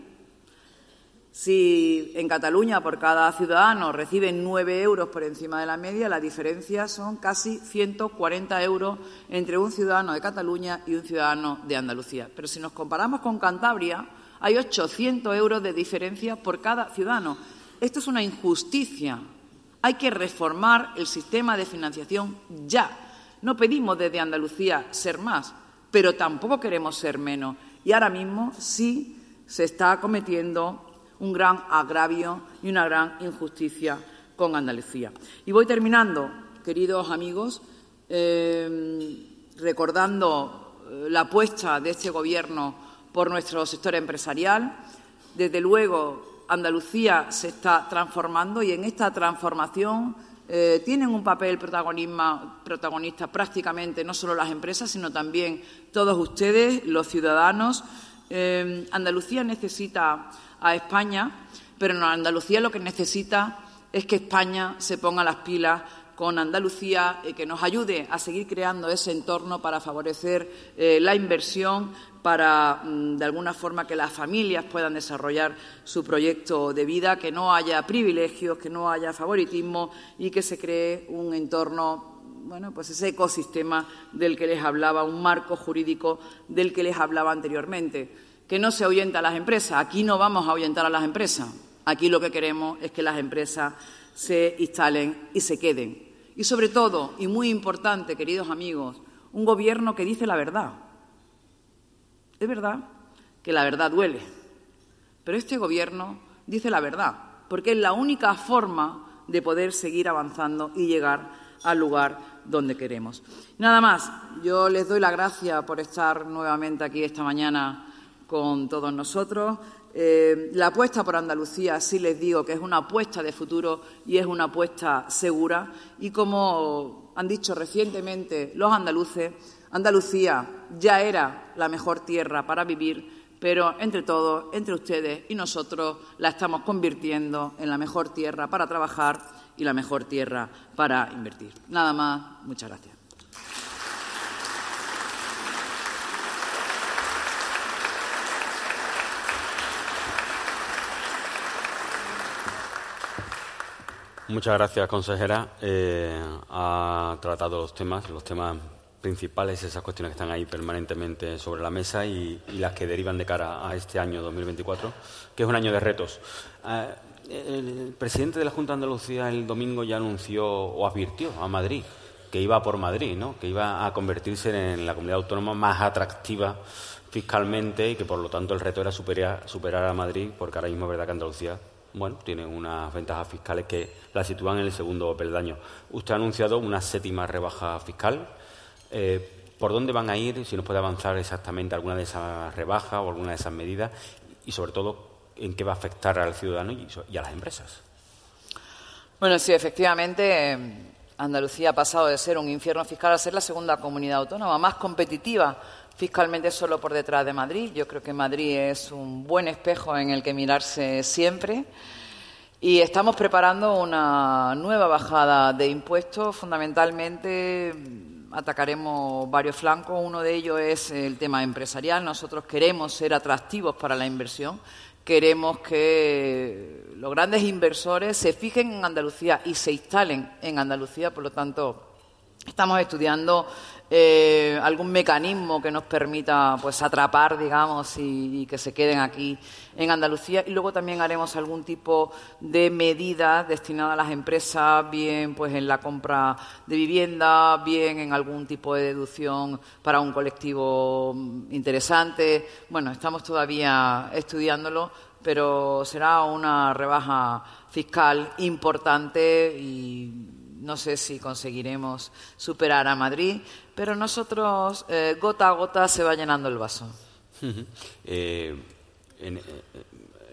S4: Si en Cataluña por cada ciudadano reciben nueve euros por encima de la media, la diferencia son casi 140 euros entre un ciudadano de Cataluña y un ciudadano de Andalucía. Pero si nos comparamos con Cantabria, hay 800 euros de diferencia por cada ciudadano. Esto es una injusticia. Hay que reformar el sistema de financiación ya. No pedimos desde Andalucía ser más, pero tampoco queremos ser menos. Y ahora mismo sí se está cometiendo un gran agravio y una gran injusticia con Andalucía. Y voy terminando, queridos amigos, eh, recordando eh, la apuesta de este Gobierno por nuestro sector empresarial. Desde luego, Andalucía se está transformando y en esta transformación eh, tienen un papel protagonista prácticamente no solo las empresas, sino también todos ustedes, los ciudadanos. Eh, Andalucía necesita a España, pero no, Andalucía lo que necesita es que España se ponga las pilas con Andalucía, y que nos ayude a seguir creando ese entorno para favorecer eh, la inversión, para, mm, de alguna forma, que las familias puedan desarrollar su proyecto de vida, que no haya privilegios, que no haya favoritismo y que se cree un entorno bueno, pues ese ecosistema del que les hablaba, un marco jurídico del que les hablaba anteriormente. Que no se ahuyenta a las empresas. Aquí no vamos a ahuyentar a las empresas. Aquí lo que queremos es que las empresas se instalen y se queden. Y sobre todo, y muy importante, queridos amigos, un gobierno que dice la verdad, es verdad que la verdad duele, pero este Gobierno dice la verdad, porque es la única forma de poder seguir avanzando y llegar al lugar donde queremos. Nada más, yo les doy la gracia por estar nuevamente aquí esta mañana con todos nosotros. Eh, la apuesta por Andalucía, sí les digo que es una apuesta de futuro y es una apuesta segura. Y como han dicho recientemente los andaluces, Andalucía ya era la mejor tierra para vivir, pero entre todos, entre ustedes y nosotros, la estamos convirtiendo en la mejor tierra para trabajar y la mejor tierra para invertir. Nada más, muchas gracias.
S5: Muchas gracias, consejera. Eh, ha tratado los temas, los temas principales, esas cuestiones que están ahí permanentemente sobre la mesa y, las que derivan de cara a este año 2024, que es un año de retos. Eh, el presidente de la Junta de Andalucía el domingo ya anunció o advirtió a Madrid que iba por Madrid, ¿no? que iba a convertirse en la comunidad autónoma más atractiva fiscalmente y que por lo tanto el reto era superar, superar a Madrid, porque ahora mismo es verdad que Andalucía bueno, tiene unas ventajas fiscales que la sitúan en el segundo peldaño. Usted ha anunciado una séptima rebaja fiscal eh, ¿Por dónde van a ir? Si nos puede avanzar exactamente alguna de esas rebajas o alguna de esas medidas y, sobre todo, en qué va a afectar al ciudadano y a las empresas.
S4: Bueno, sí, efectivamente, Andalucía ha pasado de ser un infierno fiscal a ser la segunda comunidad autónoma más competitiva fiscalmente solo por detrás de Madrid. Yo creo que Madrid es un buen espejo en el que mirarse siempre. Y estamos preparando una nueva bajada de impuestos. Fundamentalmente atacaremos varios flancos. Uno de ellos es el tema empresarial. Nosotros queremos ser atractivos para la inversión queremos que los grandes inversores se fijen en Andalucía y se instalen en Andalucía, por lo tanto, estamos estudiando eh, algún mecanismo que nos permita pues atrapar, digamos, y, que se queden aquí en Andalucía. Y luego también haremos algún tipo de medidas destinadas a las empresas, bien pues en la compra de vivienda, bien en algún tipo de deducción para un colectivo interesante. Bueno, estamos todavía estudiándolo, pero será una rebaja fiscal importante y no sé si conseguiremos superar a Madrid, pero nosotros eh, gota a gota se va llenando el vaso.
S5: Eh, eh,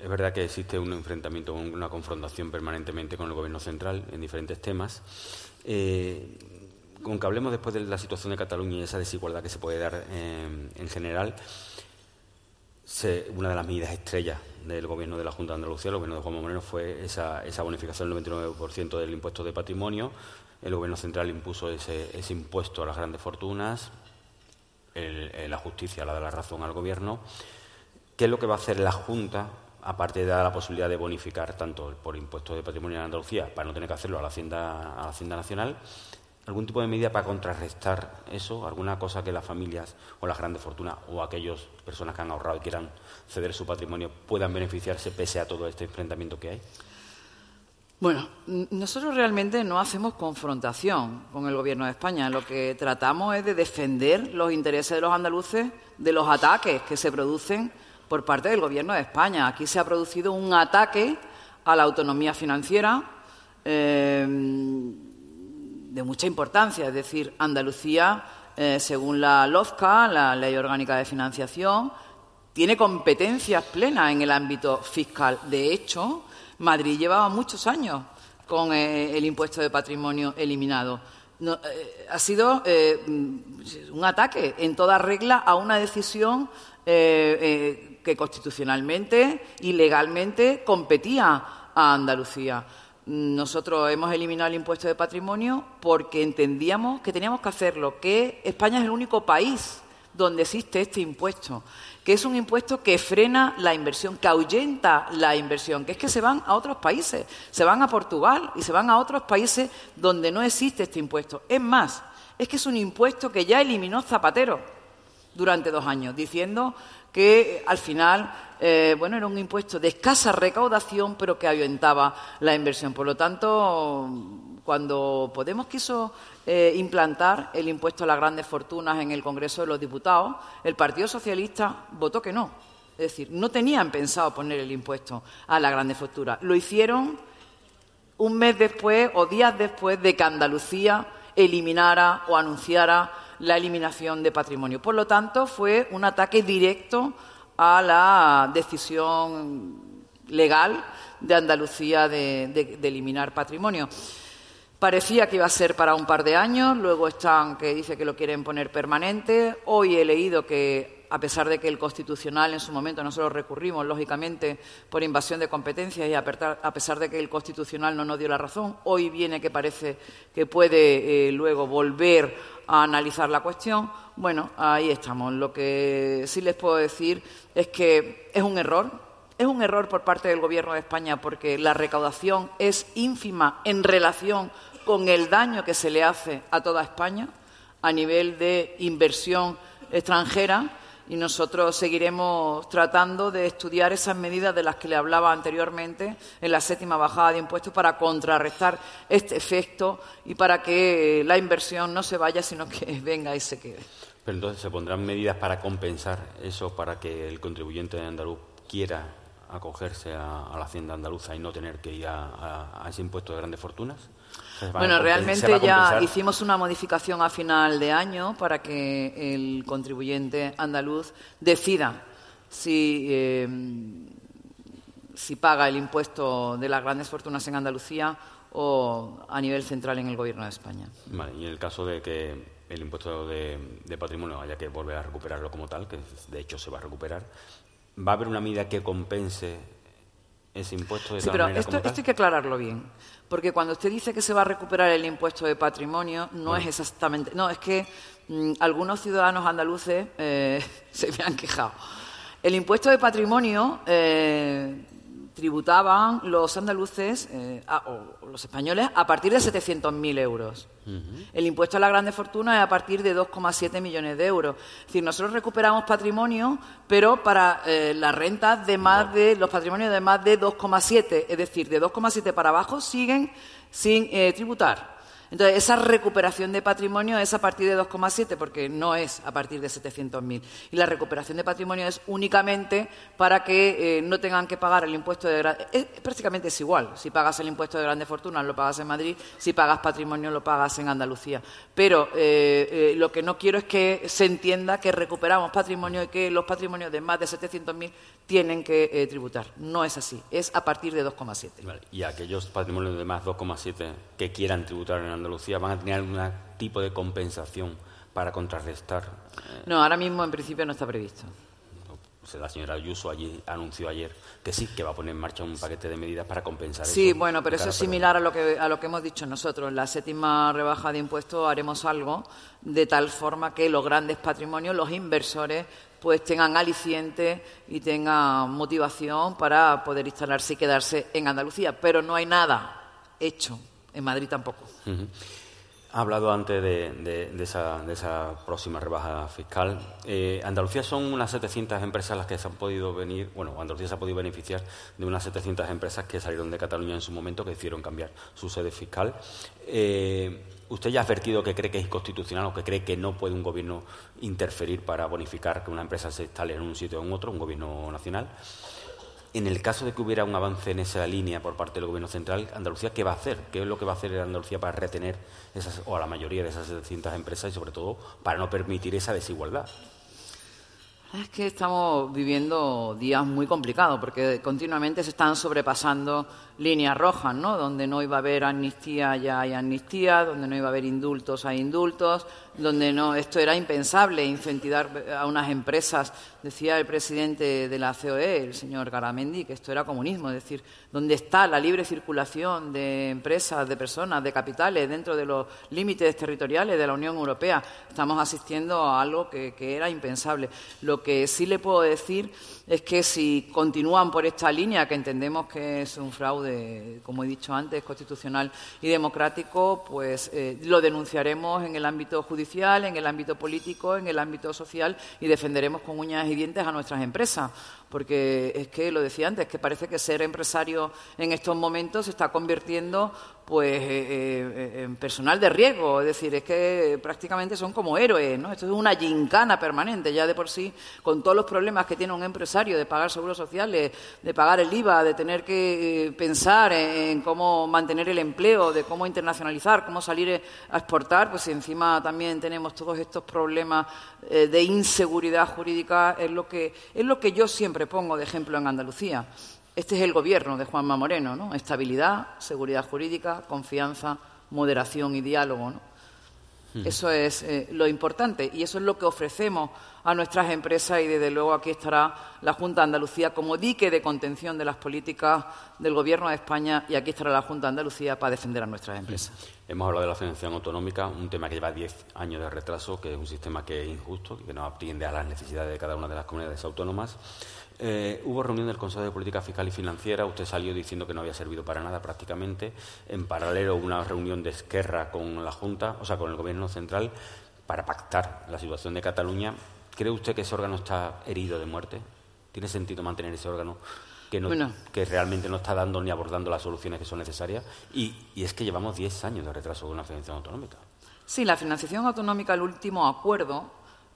S5: es verdad que existe un enfrentamiento, una confrontación permanentemente con el Gobierno central en diferentes temas. con que hablemos después de la situación de Cataluña y esa desigualdad que se puede dar en general, una de las medidas estrellas del gobierno de la Junta de Andalucía, el gobierno de Juan Moreno, fue esa, bonificación del 29% del impuesto de patrimonio. El gobierno central impuso ese, impuesto a las grandes fortunas, la justicia la da la razón al gobierno. ¿Qué es lo que va a hacer la Junta, aparte de dar la posibilidad de bonificar tanto por impuesto de patrimonio en Andalucía, para no tener que hacerlo a la Hacienda, a la Hacienda Nacional? Algún tipo de medida para contrarrestar eso, alguna cosa que las familias o las grandes fortunas o aquellas personas que han ahorrado y quieran ceder su patrimonio puedan beneficiarse pese a todo este enfrentamiento que hay?
S4: Bueno, nosotros realmente no hacemos confrontación con el Gobierno de España. Lo que tratamos es de defender los intereses de los andaluces de los ataques que se producen por parte del Gobierno de España. Aquí se ha producido un ataque a la autonomía financiera. Eh, de mucha importancia. Es decir, Andalucía, eh, según la LOFCA, la Ley Orgánica de Financiación, tiene competencias plenas en el ámbito fiscal. De hecho, Madrid llevaba muchos años con eh, el impuesto de patrimonio eliminado. Eh, ha sido un ataque en toda regla a una decisión que constitucionalmente y legalmente competía a Andalucía. Nosotros hemos eliminado el impuesto de patrimonio porque entendíamos que teníamos que hacerlo, que España es el único país donde existe este impuesto, que es un impuesto que frena la inversión, que ahuyenta la inversión, que es que se van a otros países, se van a Portugal y se van a otros países donde no existe este impuesto. Es más, es que es un impuesto que ya eliminó Zapatero durante dos años, diciendo que al final eh, bueno, era un impuesto de escasa recaudación, pero que ahuyentaba la inversión. Por lo tanto, cuando Podemos quiso eh, implantar el impuesto a las grandes fortunas en el Congreso de los Diputados, el Partido Socialista votó que no. Es decir, no tenían pensado poner el impuesto a las grandes fortunas. Lo hicieron un mes después o días después de que Andalucía eliminara o anunciara la eliminación de patrimonio. Por lo tanto, fue un ataque directo a la decisión legal de Andalucía de, eliminar patrimonio. Parecía que iba a ser para un par de años, luego están que dice que lo quieren poner permanente. Hoy he leído que, a pesar de que el Constitucional en su momento nosotros recurrimos, lógicamente, por invasión de competencias y a pesar de que el Constitucional no nos dio la razón, hoy viene que parece que puede eh, luego volver a analizar la cuestión. Bueno, ahí estamos. Lo que sí les puedo decir es que es un error, es un error por parte del Gobierno de España porque la recaudación es ínfima en relación con el daño que se le hace a toda España a nivel de inversión extranjera y nosotros seguiremos tratando de estudiar esas medidas de las que le hablaba anteriormente en la séptima bajada de impuestos para contrarrestar este efecto y para que la inversión no se vaya, sino que venga y se quede.
S5: Pero entonces se pondrán medidas para compensar eso, para que el contribuyente de andaluz quiera acogerse a, la hacienda andaluza y no tener que ir a, ese impuesto de grandes fortunas?
S4: Bueno, realmente ya hicimos una modificación a final de año para que el contribuyente andaluz decida si, eh, si paga el impuesto de las grandes fortunas en Andalucía o a nivel central en el Gobierno de España.
S5: Vale, y en el caso de que el impuesto de, patrimonio haya que volver a recuperarlo como tal, que de hecho se va a recuperar, ¿va a haber una medida que compense ese impuesto de
S4: sí, pero esto, esto, hay que aclararlo bien, porque cuando usted dice que se va a recuperar el impuesto de patrimonio, no es exactamente... No, es que mm, algunos ciudadanos andaluces eh, se me han quejado. El impuesto de patrimonio eh, tributaban los andaluces eh, o los españoles a partir de 700.000 euros. El impuesto a la grande fortuna es a partir de 2,7 millones de euros. Es decir, nosotros recuperamos patrimonio, pero para eh, las rentas de más de los patrimonios de más de 2,7, es decir, de 2,7 para abajo siguen sin eh, tributar. Entonces, esa recuperación de patrimonio es a partir de 2,7, porque no es a partir de 700.000. Y la recuperación de patrimonio es únicamente para que eh, no tengan que pagar el impuesto de... Es, prácticamente es igual. Si pagas el impuesto de grande fortuna, lo pagas en Madrid. Si pagas patrimonio, lo pagas en Andalucía. Pero eh, eh, lo que no quiero es que se entienda que recuperamos patrimonio y que los patrimonios de más de 700.000 tienen que tributar. No es así. Es a partir de 2,7.
S5: Y aquellos patrimonios de más de 2,7 que quieran tributar en Andalucía, Andalucía van a tener algún tipo de compensación para contrarrestar?
S4: Eh, no, ahora mismo en principio no está previsto.
S5: La señora Ayuso allí anunció ayer que sí, que va a poner en marcha un paquete de medidas para compensar
S4: sí, Sí, bueno, pero eso es similar a lo, que, a lo que hemos dicho nosotros. En la séptima rebaja de impuestos haremos algo de tal forma que los grandes patrimonios, los inversores, pues tengan aliciente y tengan motivación para poder instalarse y quedarse en Andalucía. Pero no hay nada hecho en Madrid tampoco.
S5: Ha hablado antes de, esa, próxima rebaja fiscal. Eh, Andalucía son unas 700 empresas las que se han podido venir, bueno, Andalucía se ha podido beneficiar de unas 700 empresas que salieron de Cataluña en su momento, que decidieron cambiar su sede fiscal. Eh, ¿Usted ya ha advertido que cree que es inconstitucional o que cree que no puede un gobierno interferir para bonificar que una empresa se instale en un sitio o en otro, un gobierno nacional? En el caso de que hubiera un avance en esa línea por parte del Gobierno central, Andalucía, ¿qué va a hacer? ¿Qué es lo que va a hacer Andalucía para retener esas, o a la mayoría de esas 700 empresas y, sobre todo, para no permitir esa desigualdad?
S4: Es que estamos viviendo días muy complicados porque continuamente se están sobrepasando líneas rojas, ¿no? Donde no iba a haber amnistía ya hay amnistía, donde no iba a haber indultos hay indultos, donde no esto era impensable incentivar a unas empresas decía el presidente de la COE el señor Garamendi que esto era comunismo es decir donde está la libre circulación de empresas de personas de capitales dentro de los límites territoriales de la Unión Europea estamos asistiendo a algo que, que era impensable lo que sí le puedo decir es que si continúan por esta línea que entendemos que es un fraude como he dicho antes constitucional y democrático pues eh, lo denunciaremos en el ámbito judicial en el ámbito político, en el ámbito social y defenderemos con uñas y dientes a nuestras empresas. Porque es que lo decía antes, que parece que ser empresario en estos momentos se está convirtiendo pues eh, eh, personal de riesgo, es decir, es que prácticamente son como héroes, ¿no? Esto es una gincana permanente, ya de por sí, con todos los problemas que tiene un empresario de pagar seguros sociales, de pagar el IVA, de tener que eh, pensar en, cómo mantener el empleo, de cómo internacionalizar, cómo salir a exportar, pues encima también tenemos todos estos problemas de inseguridad jurídica, es lo que es lo que yo siempre pongo de ejemplo en Andalucía. Este es el gobierno de Juanma Moreno, ¿no? Estabilidad, seguridad jurídica, confianza, moderación y diálogo, ¿no? Eso es eh, lo importante y eso es lo que ofrecemos a nuestras empresas y desde luego aquí estará la Junta de Andalucía como dique de contención de las políticas del Gobierno de España y aquí estará la Junta de Andalucía para defender a nuestras empresas.
S5: Hemos hablado de la financiación autonómica, un tema que lleva 10 años de retraso, que es un sistema que es injusto y que no atiende a las necesidades de cada una de las comunidades autónomas. Eh, hubo reunión del Consejo de Política Fiscal y Financiera, usted salió diciendo que no había servido para nada prácticamente. En paralelo, una reunión de Esquerra con la Junta, o sea, con el Gobierno Central, para pactar la situación de Cataluña. ¿Cree usted que ese órgano está herido de muerte? ¿Tiene sentido mantener ese órgano que, que realmente no está dando ni abordando las soluciones que son necesarias? Y, es que llevamos 10 años de retraso con una financiación autonómica.
S4: Sí, la financiación autonómica, el último acuerdo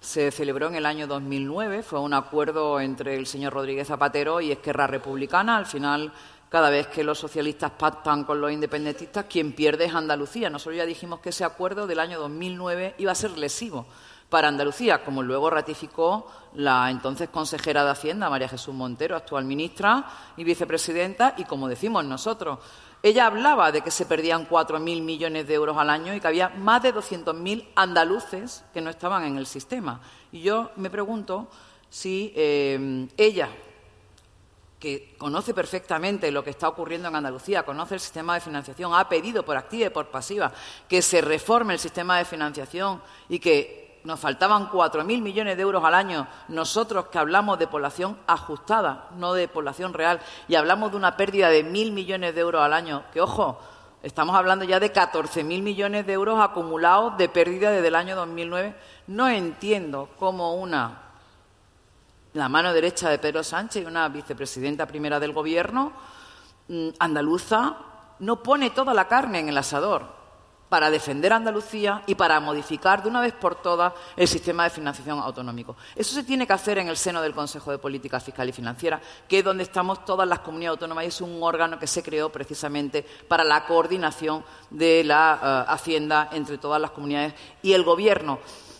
S4: se celebró en el año 2009. Fue un acuerdo entre el señor Rodríguez Zapatero y Esquerra Republicana. Al final, cada vez que los socialistas pactan con los independentistas, quien pierde es Andalucía. Nosotros ya dijimos que ese acuerdo del año 2009 iba a ser lesivo para Andalucía, como luego ratificó la entonces consejera de Hacienda, María Jesús Montero, actual ministra y vicepresidenta, y como decimos nosotros. Ella hablaba de que se perdían 4.000 millones de euros al año y que había más de 200.000 andaluces que no estaban en el sistema. Y yo me pregunto si eh, ella, que conoce perfectamente lo que está ocurriendo en Andalucía, conoce el sistema de financiación, ha pedido por activa y por pasiva que se reforme el sistema de financiación y que nos faltaban 4.000 millones de euros al año, nosotros que hablamos de población ajustada, no de población real, y hablamos de una pérdida de 1.000 millones de euros al año, que ojo, estamos hablando ya de 14.000 millones de euros acumulados de pérdida desde el año 2009, no entiendo cómo una, la mano derecha de Pedro Sánchez y una vicepresidenta primera del Gobierno mm, andaluza no pone toda la carne en el asador para defender Andalucía y para modificar de una vez por todas el sistema de financiación autonómico. Eso se tiene que hacer en el seno del Consejo de Política Fiscal y Financiera, que es donde estamos todas las comunidades autónomas y es un órgano que se creó precisamente para la coordinación de la eh, Hacienda entre todas las comunidades y el Gobierno.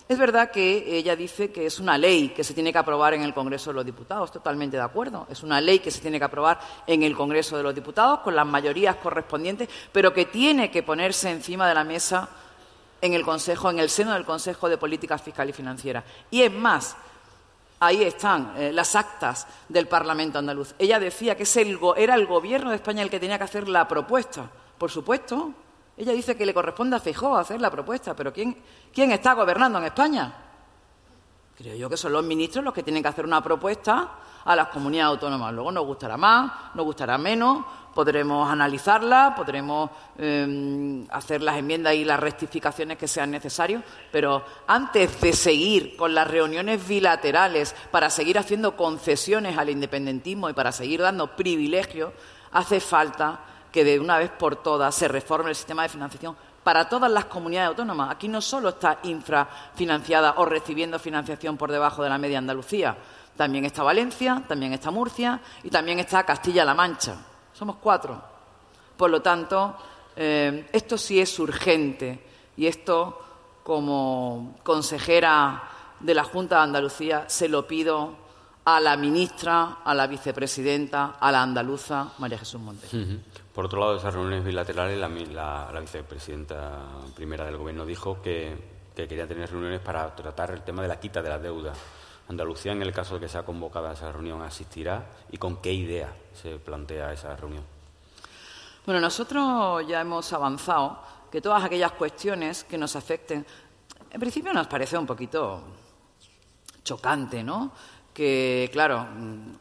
S4: Es verdad que ella dice que es una ley que se tiene que aprobar en el Congreso de los Diputados, totalmente de acuerdo. Es una ley que se tiene que aprobar en el Congreso de los Diputados con las mayorías correspondientes, pero que tiene que ponerse encima de la mesa en el Consejo, en el seno del Consejo de Política Fiscal y Financiera. Y es más, ahí están eh, las actas del Parlamento andaluz. Ella decía que era el Gobierno de España el que tenía que hacer la propuesta. Por supuesto, ella dice que le corresponde a Feijóo hacer la propuesta, pero ¿quién, ¿quién está gobernando en España? Creo yo que son los ministros los que tienen que hacer una propuesta a las comunidades autónomas. Luego nos gustará más, nos gustará menos, podremos analizarla, podremos em, hacer las enmiendas y las rectificaciones que sean necesarias, pero antes de seguir con las reuniones bilaterales para seguir haciendo concesiones al independentismo y para seguir dando privilegios, hace falta que de una vez por todas se reforme el sistema de financiación para todas las comunidades autónomas. Aquí no solo está infrafinanciada o recibiendo financiación por debajo de la media Andalucía, también está Valencia, también está Murcia y también está Castilla-La Mancha. Somos cuatro. Por lo tanto, eh, esto sí es urgente y esto, como consejera de la Junta de Andalucía, se lo pido a la ministra, a la vicepresidenta, a la andaluza María Jesús Montes.
S5: Por otro lado, de esas reuniones bilaterales, la, vicepresidenta primera del Gobierno dijo que, quería tener reuniones para tratar el tema de la quita de la deuda. Andalucía, en el caso de que sea convocada a esa reunión, asistirá y con qué idea se plantea esa reunión.
S4: Bueno, nosotros ya hemos avanzado que todas aquellas cuestiones que nos afecten, en principio nos parece un poquito chocante, ¿no? Que, claro, mm,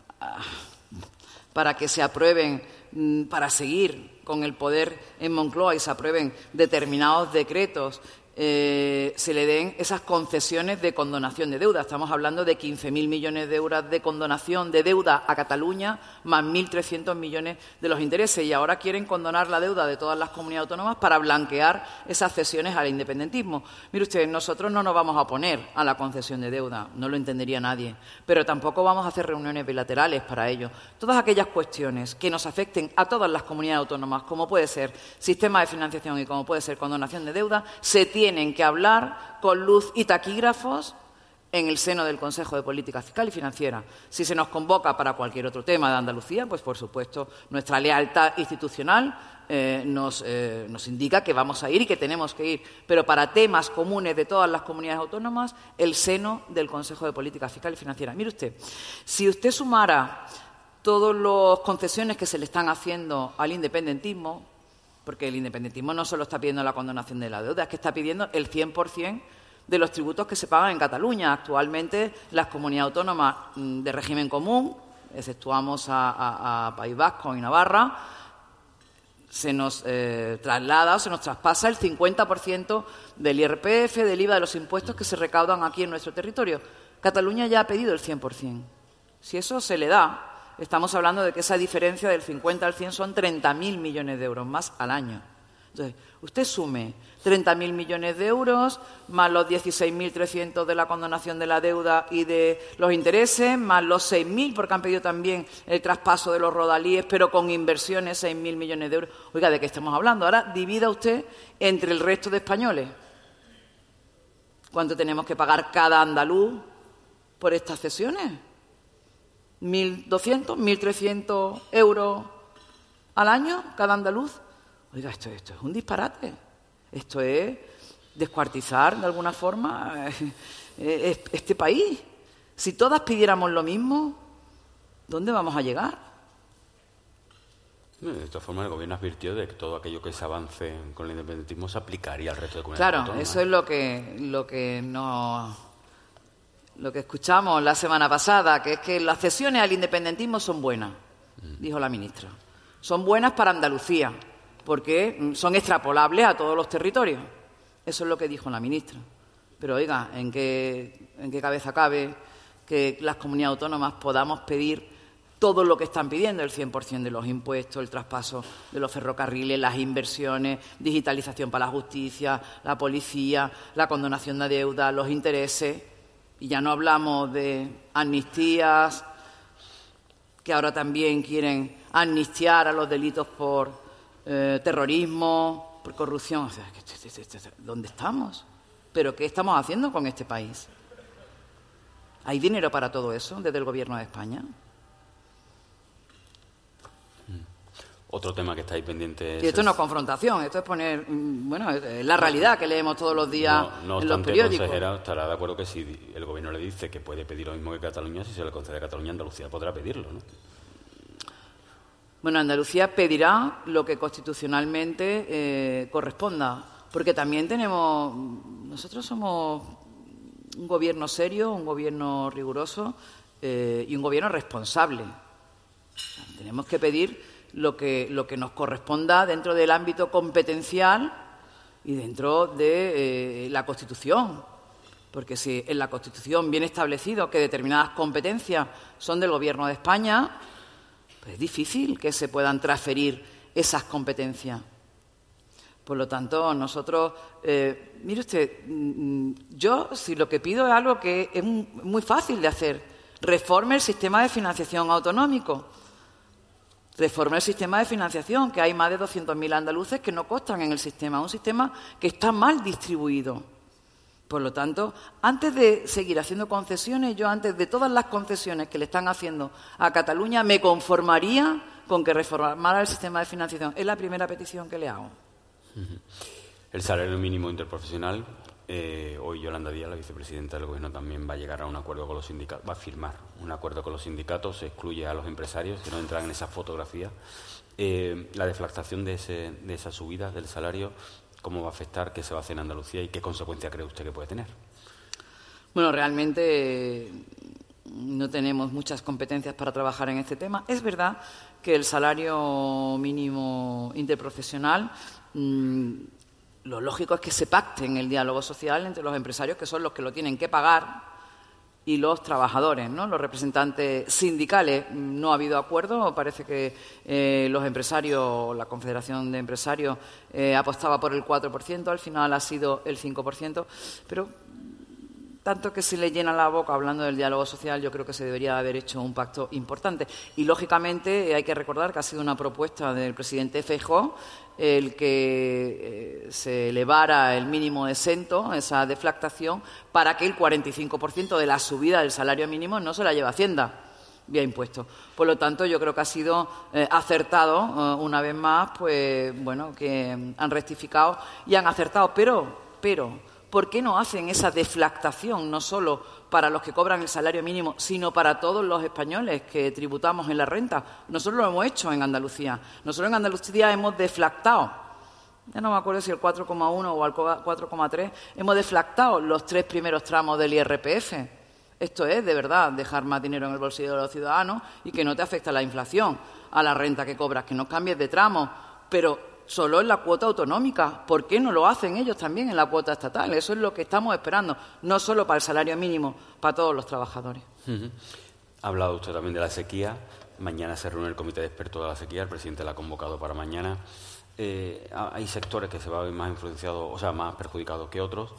S4: para que se aprueben Mm, para seguir con el poder en Moncloa y se aprueben determinados decretos eh, se le den esas concesiones de condonación de deuda. Estamos hablando de 15.000 millones de euros de condonación de deuda a Cataluña, más 1.300 millones de los intereses. Y ahora quieren condonar la deuda de todas las comunidades autónomas para blanquear esas cesiones al independentismo. Mire usted, nosotros no nos vamos a oponer a la concesión de deuda, no lo entendería nadie, pero tampoco vamos a hacer reuniones bilaterales para ello. Todas aquellas cuestiones que nos afecten a todas las comunidades autónomas, como puede ser sistema de financiación y como puede ser condonación de deuda, se tiene tienen que hablar con luz y taquígrafos en el seno del Consejo de Política Fiscal y Financiera. Si se nos convoca para cualquier otro tema de Andalucía, pues por supuesto nuestra lealtad institucional eh, nos, eh, nos, indica que vamos a ir y que tenemos que ir. Pero para temas comunes de todas las comunidades autónomas, el seno del Consejo de Política Fiscal y Financiera. Mire usted, si usted sumara todas las concesiones que se le están haciendo al independentismo, porque el independentismo no solo está pidiendo la condonación de la deuda, es que está pidiendo el 100% de los tributos que se pagan en Cataluña. Actualmente las comunidades autónomas mm, de régimen común, exceptuamos a, País Vasco y Navarra, se nos eh, traslada o se nos traspasa el 50% del IRPF, del IVA, de los impuestos que se recaudan aquí en nuestro territorio. Cataluña ya ha pedido el 100%. Si eso se le da, estamos hablando de que esa diferencia del 50 al 100 son 30.000 millones de euros más al año. Entonces, usted sume 30.000 millones de euros, más los 16.300 de la condonación de la deuda y de los intereses, más los 6.000, porque han pedido también el traspaso de los rodalíes, pero con inversiones 6.000 millones de euros. Oiga, ¿de qué estamos hablando? Ahora divida usted entre el resto de españoles. ¿Cuánto tenemos que pagar cada andaluz por estas cesiones? ¿1.200, 1.300 euros al año cada andaluz? Oiga, esto, esto es un disparate. Esto es descuartizar de alguna forma eh, este país. Si todas pidiéramos lo mismo, ¿dónde vamos a llegar?
S5: De todas formas, el gobierno advirtió de que todo aquello que se avance con el independentismo se aplicaría al resto de comunidades
S4: Claro, eso es lo que, lo que no lo que escuchamos la semana pasada, que es que las cesiones al independentismo son buenas, dijo la ministra. Son buenas para Andalucía porque mm, son extrapolables a todos los territorios. Eso es lo que dijo la ministra. Pero oiga, ¿en qué, en qué cabeza cabe que las comunidades autónomas podamos pedir todo lo que están pidiendo, el 100% de los impuestos, el traspaso de los ferrocarriles, las inversiones, digitalización para la justicia, la policía, la condonación de deuda, los intereses. Y ya no hablamos de amnistías, que ahora también quieren amnistiar a los delitos por eh, terrorismo, por corrupción. ¿Dónde estamos? ¿Pero qué estamos haciendo con este país? ¿Hay dinero para todo eso desde el Gobierno de España?
S5: Otro tema que está ahí pendiente.
S4: y esto no es confrontación, esto es poner, mm, bueno, es la realidad que leemos todos los días en los periódicos.
S5: consejera estará de acuerdo que si el gobierno le dice que puede pedir lo mismo que Cataluña, si se le concede a Cataluña, Andalucía podrá pedirlo, ¿no?
S4: Bueno, Andalucía pedirá lo que constitucionalmente eh, corresponda, porque también tenemos, nosotros somos un gobierno serio, un gobierno riguroso eh, y un gobierno responsable. Tenemos que pedir lo que, lo que nos corresponda dentro del ámbito competencial y dentro de eh, la Constitución. Porque si en la Constitución viene establecido que determinadas competencias son del Gobierno de España, es difícil que se puedan transferir esas competencias. Por lo tanto, nosotros, eh, mire usted, mm, yo si lo que pido es algo que es muy fácil de hacer, reforme el sistema de financiación autonómico. Reforme el sistema de financiación, que hay más de 200.000 andaluces que no costan en el sistema, un sistema que está mal distribuido. Por lo tanto, antes de seguir haciendo concesiones, yo antes de todas las concesiones que le están haciendo a Cataluña, me conformaría con que reformara el sistema de financiación. Es la primera petición que le hago.
S5: El salario mínimo interprofesional. Eh, hoy Yolanda Díaz, la vicepresidenta del Gobierno, también va a llegar a un acuerdo con los sindicatos, va a firmar un acuerdo con los sindicatos, se excluye a los empresarios que no entran en esa fotografía. Eh, la deflactación de, de esa subida del salario cómo va a afectar, qué se va a hacer en Andalucía y qué consecuencia cree usted que puede tener.
S4: Bueno, realmente no tenemos muchas competencias para trabajar en este tema. Es verdad que el salario mínimo interprofesional, mm, lo lógico es que se pacte en el diálogo social entre los empresarios, que son los que lo tienen que pagar, y los trabajadores, ¿no? los representantes sindicales. No ha habido acuerdo, parece que eh, los empresarios, la Confederación de Empresarios eh, apostaba por el 4%, al final ha sido el 5%, pero tanto que se le llena la boca hablando del diálogo social, yo creo que se debería haber hecho un pacto importante. Y, lógicamente, hay que recordar que ha sido una propuesta del presidente Feijóo el que eh, se elevara el mínimo exento, esa deflactación, para que el 45% de la subida del salario mínimo no se la lleve Hacienda vía impuestos. Por lo tanto, yo creo que ha sido eh, acertado, eh, una vez más, pues bueno, que han rectificado y han acertado. Pero, pero, ¿por qué no hacen esa deflactación no solo para los que cobran el salario mínimo, sino para todos los españoles que tributamos en la renta? Nosotros lo hemos hecho en Andalucía. Nosotros en Andalucía hemos deflactado, ya no me acuerdo si el 4,1 o el 4,3, hemos deflactado los tres primeros tramos del IRPF. Esto es, de verdad, dejar más dinero en el bolsillo de los ciudadanos y que no te afecte la inflación, a la renta que cobras, que no cambies de tramo, pero solo en la cuota autonómica. ¿Por qué no lo hacen ellos también en la cuota estatal? Eso es lo que estamos esperando, no solo para el salario mínimo, para todos los trabajadores.
S5: Ha hablado usted también de la sequía. Mañana se reúne el comité de expertos de la sequía, el presidente la ha convocado para mañana. Eh, hay sectores que se van a ver más influenciados, o sea, más perjudicados que otros.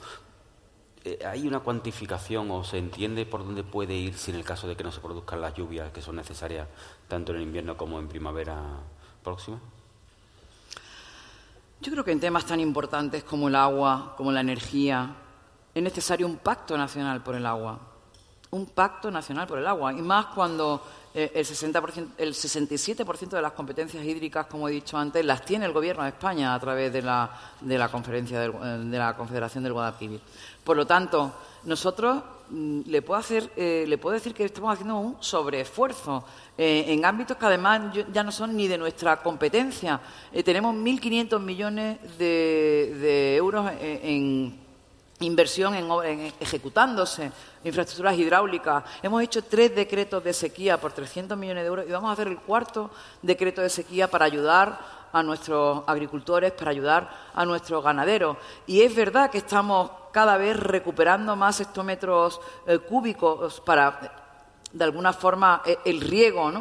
S5: Eh, ¿Hay una cuantificación o se entiende por dónde puede ir si en el caso de que no se produzcan las lluvias que son necesarias tanto en invierno como en primavera próxima?
S4: Yo creo que en temas tan importantes como el agua, como la energía, es necesario un pacto nacional por el agua. Un pacto nacional por el agua. Y más cuando eh, el, 60%, el 67% de las competencias hídricas, como he dicho antes, las tiene el Gobierno de España a través de la, de la, conferencia eh, de la Confederación del Guadalquivir. Por lo tanto, nosotros mm, le puedo, hacer, eh, le puedo decir que estamos haciendo un sobreesfuerzo en ámbitos que además ya no son ni de nuestra competencia. tenemos 1.500 millones de, euros en inversión en, ejecutándose, infraestructuras hidráulicas. Hemos hecho tres decretos de sequía por 300 millones de euros y vamos a hacer el cuarto decreto de sequía para ayudar a nuestros agricultores, para ayudar a nuestros ganaderos. Y es verdad que estamos cada vez recuperando más hectómetros eh, cúbicos para de alguna forma e, el riego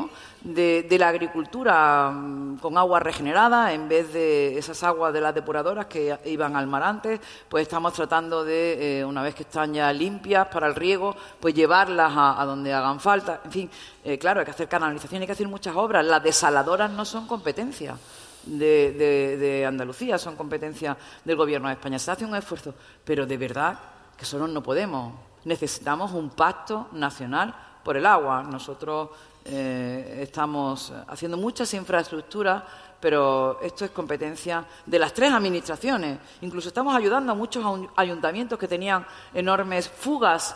S4: de, la agricultura mm, con agua regenerada en vez de esas aguas de las depuradoras que iban al mar antes, pues estamos tratando de, eh, una vez que están ya limpias para el riego, pues llevarlas a, donde hagan falta. En fin, eh, claro, hay que hacer canalización, hay que hacer muchas obras. Las desaladoras no son competencia. De, de Andalucía, son competencia del Gobierno de España. Se hace un esfuerzo, pero de verdad que solo no podemos. Necesitamos un pacto nacional por el agua. Nosotros eh, estamos haciendo muchas infraestructuras, pero esto es competencia de las tres administraciones. Incluso estamos ayudando a muchos ayuntamientos que tenían enormes fugas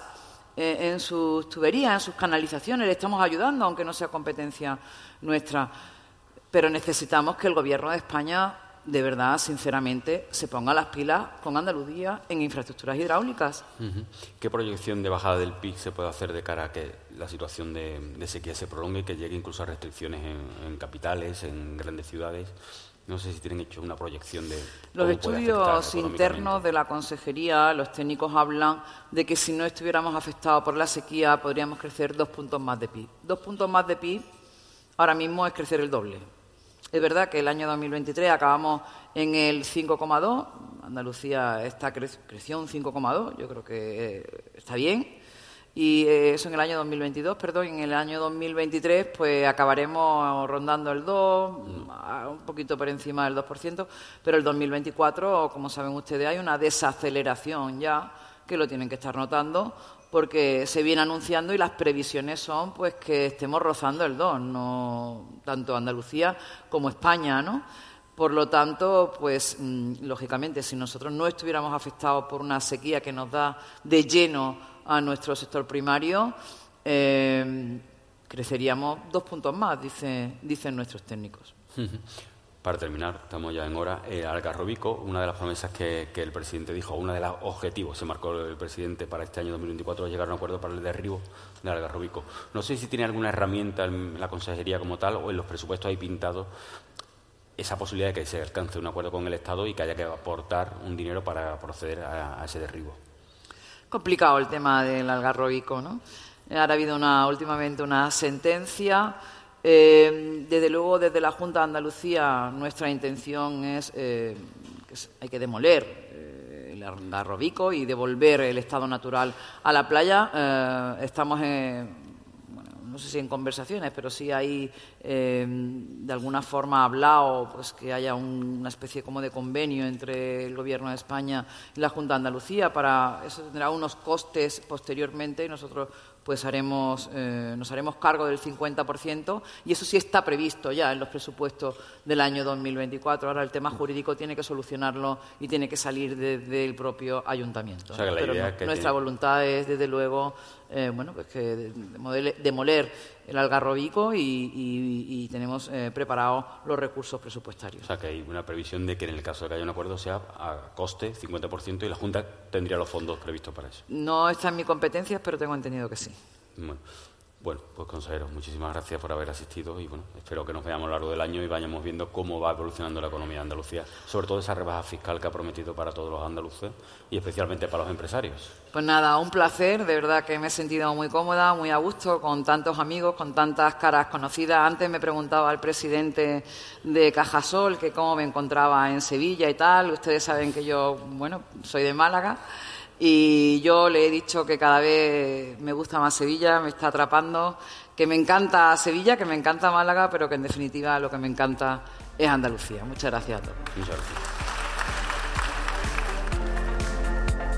S4: eh, en sus tuberías, en sus canalizaciones. Le estamos ayudando, aunque no sea competencia nuestra. Pero necesitamos que el Gobierno de España de verdad, sinceramente, se ponga las pilas con Andalucía en infraestructuras hidráulicas.
S5: ¿Qué proyección de bajada del PIB se puede hacer de cara a que la situación de, sequía se prolongue y que llegue incluso a restricciones en, capitales, en grandes ciudades? No sé si tienen hecho una proyección de.
S4: Los estudios internos de la Consejería, los técnicos hablan de que si no estuviéramos afectados por la sequía podríamos crecer dos puntos más de PIB. Dos puntos más de PIB ahora mismo es crecer el doble. Es verdad que el año 2023 acabamos en el 5,2, Andalucía está creció un 5,2, yo creo que eh, está bien. Y eh, eso en el año 2022, perdón, en el año 2023 pues acabaremos rondando el 2, un poquito por encima del 2%, pero el 2024, como saben ustedes, hay una desaceleración ya que lo tienen que estar notando porque se viene anunciando y las previsiones son pues que estemos rozando el 2, no tanto Andalucía como España, ¿no? Por lo tanto, pues mm, lógicamente, si nosotros no estuviéramos afectados por una sequía que nos da de lleno a nuestro sector primario, eh, creceríamos dos puntos más, dicen nuestros técnicos.
S5: Para terminar, estamos ya en hora, eh, Algarrobico, una de las promesas que, el presidente dijo, uno de los objetivos se marcó el presidente para este año 2024 es llegar a un acuerdo para el derribo de Algarrobico. No sé si tiene alguna herramienta en la consejería como tal o en los presupuestos hay pintado esa posibilidad de que se alcance un acuerdo con el Estado y que haya que aportar un dinero para proceder a, ese derribo.
S4: Complicado el tema del Algarrobico, ¿no? Ahora ha habido una, últimamente una sentencia eh, desde luego, desde la Junta de Andalucía, nuestra intención es eh, que hay que demoler eh, el Garrobico y devolver el estado natural a la playa. estamos no sé si en conversaciones, pero sí hay de alguna forma hablado pues, que haya una especie como de convenio entre el Gobierno de España y la Junta de Andalucía para eso tendrá unos costes posteriormente y nosotros pues haremos, eh, nos haremos cargo del 50% y eso sí está previsto ya en los presupuestos del año 2024. Ahora el tema jurídico tiene que solucionarlo y tiene que salir desde el propio ayuntamiento. Pero nuestra voluntad es, desde luego, eh, bueno, pues que demoler el algarrobico y, tenemos eh, preparados los recursos presupuestarios.
S5: O sea, que hay una previsión de que en el caso de que haya un acuerdo sea a coste 50% y la Junta tendría los fondos previstos para eso.
S4: No está en mi competencia, pero tengo entendido que sí.
S5: Bueno. Bueno, pues consejero, muchísimas gracias por haber asistido y bueno, espero que nos veamos a lo largo del año y vayamos viendo cómo va evolucionando la economía de Andalucía, sobre todo esa rebaja fiscal que ha prometido para todos los andaluces y especialmente para los empresarios.
S4: Pues nada, un placer, de verdad que me he sentido muy cómoda, muy a gusto, con tantos amigos, con tantas caras conocidas. Antes me preguntaba el presidente de Cajasol que cómo me encontraba en Sevilla y tal. Ustedes saben que yo, bueno, soy de Málaga. Y yo le he dicho que cada vez me gusta más Sevilla, me está atrapando, que me encanta Sevilla, que me encanta Málaga, pero que en definitiva lo que me encanta es Andalucía. Muchas gracias a todos.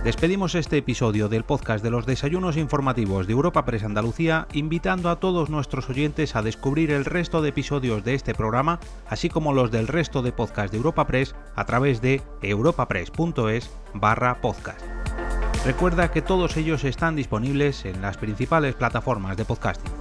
S2: Despedimos este episodio del podcast de los desayunos informativos de Europa Press Andalucía, invitando a todos nuestros oyentes a descubrir el resto de episodios de este programa, así como los del resto de podcasts de Europa Press a través de europapress.es barra podcast. Recuerda que todos ellos están disponibles en las principales plataformas de podcasting.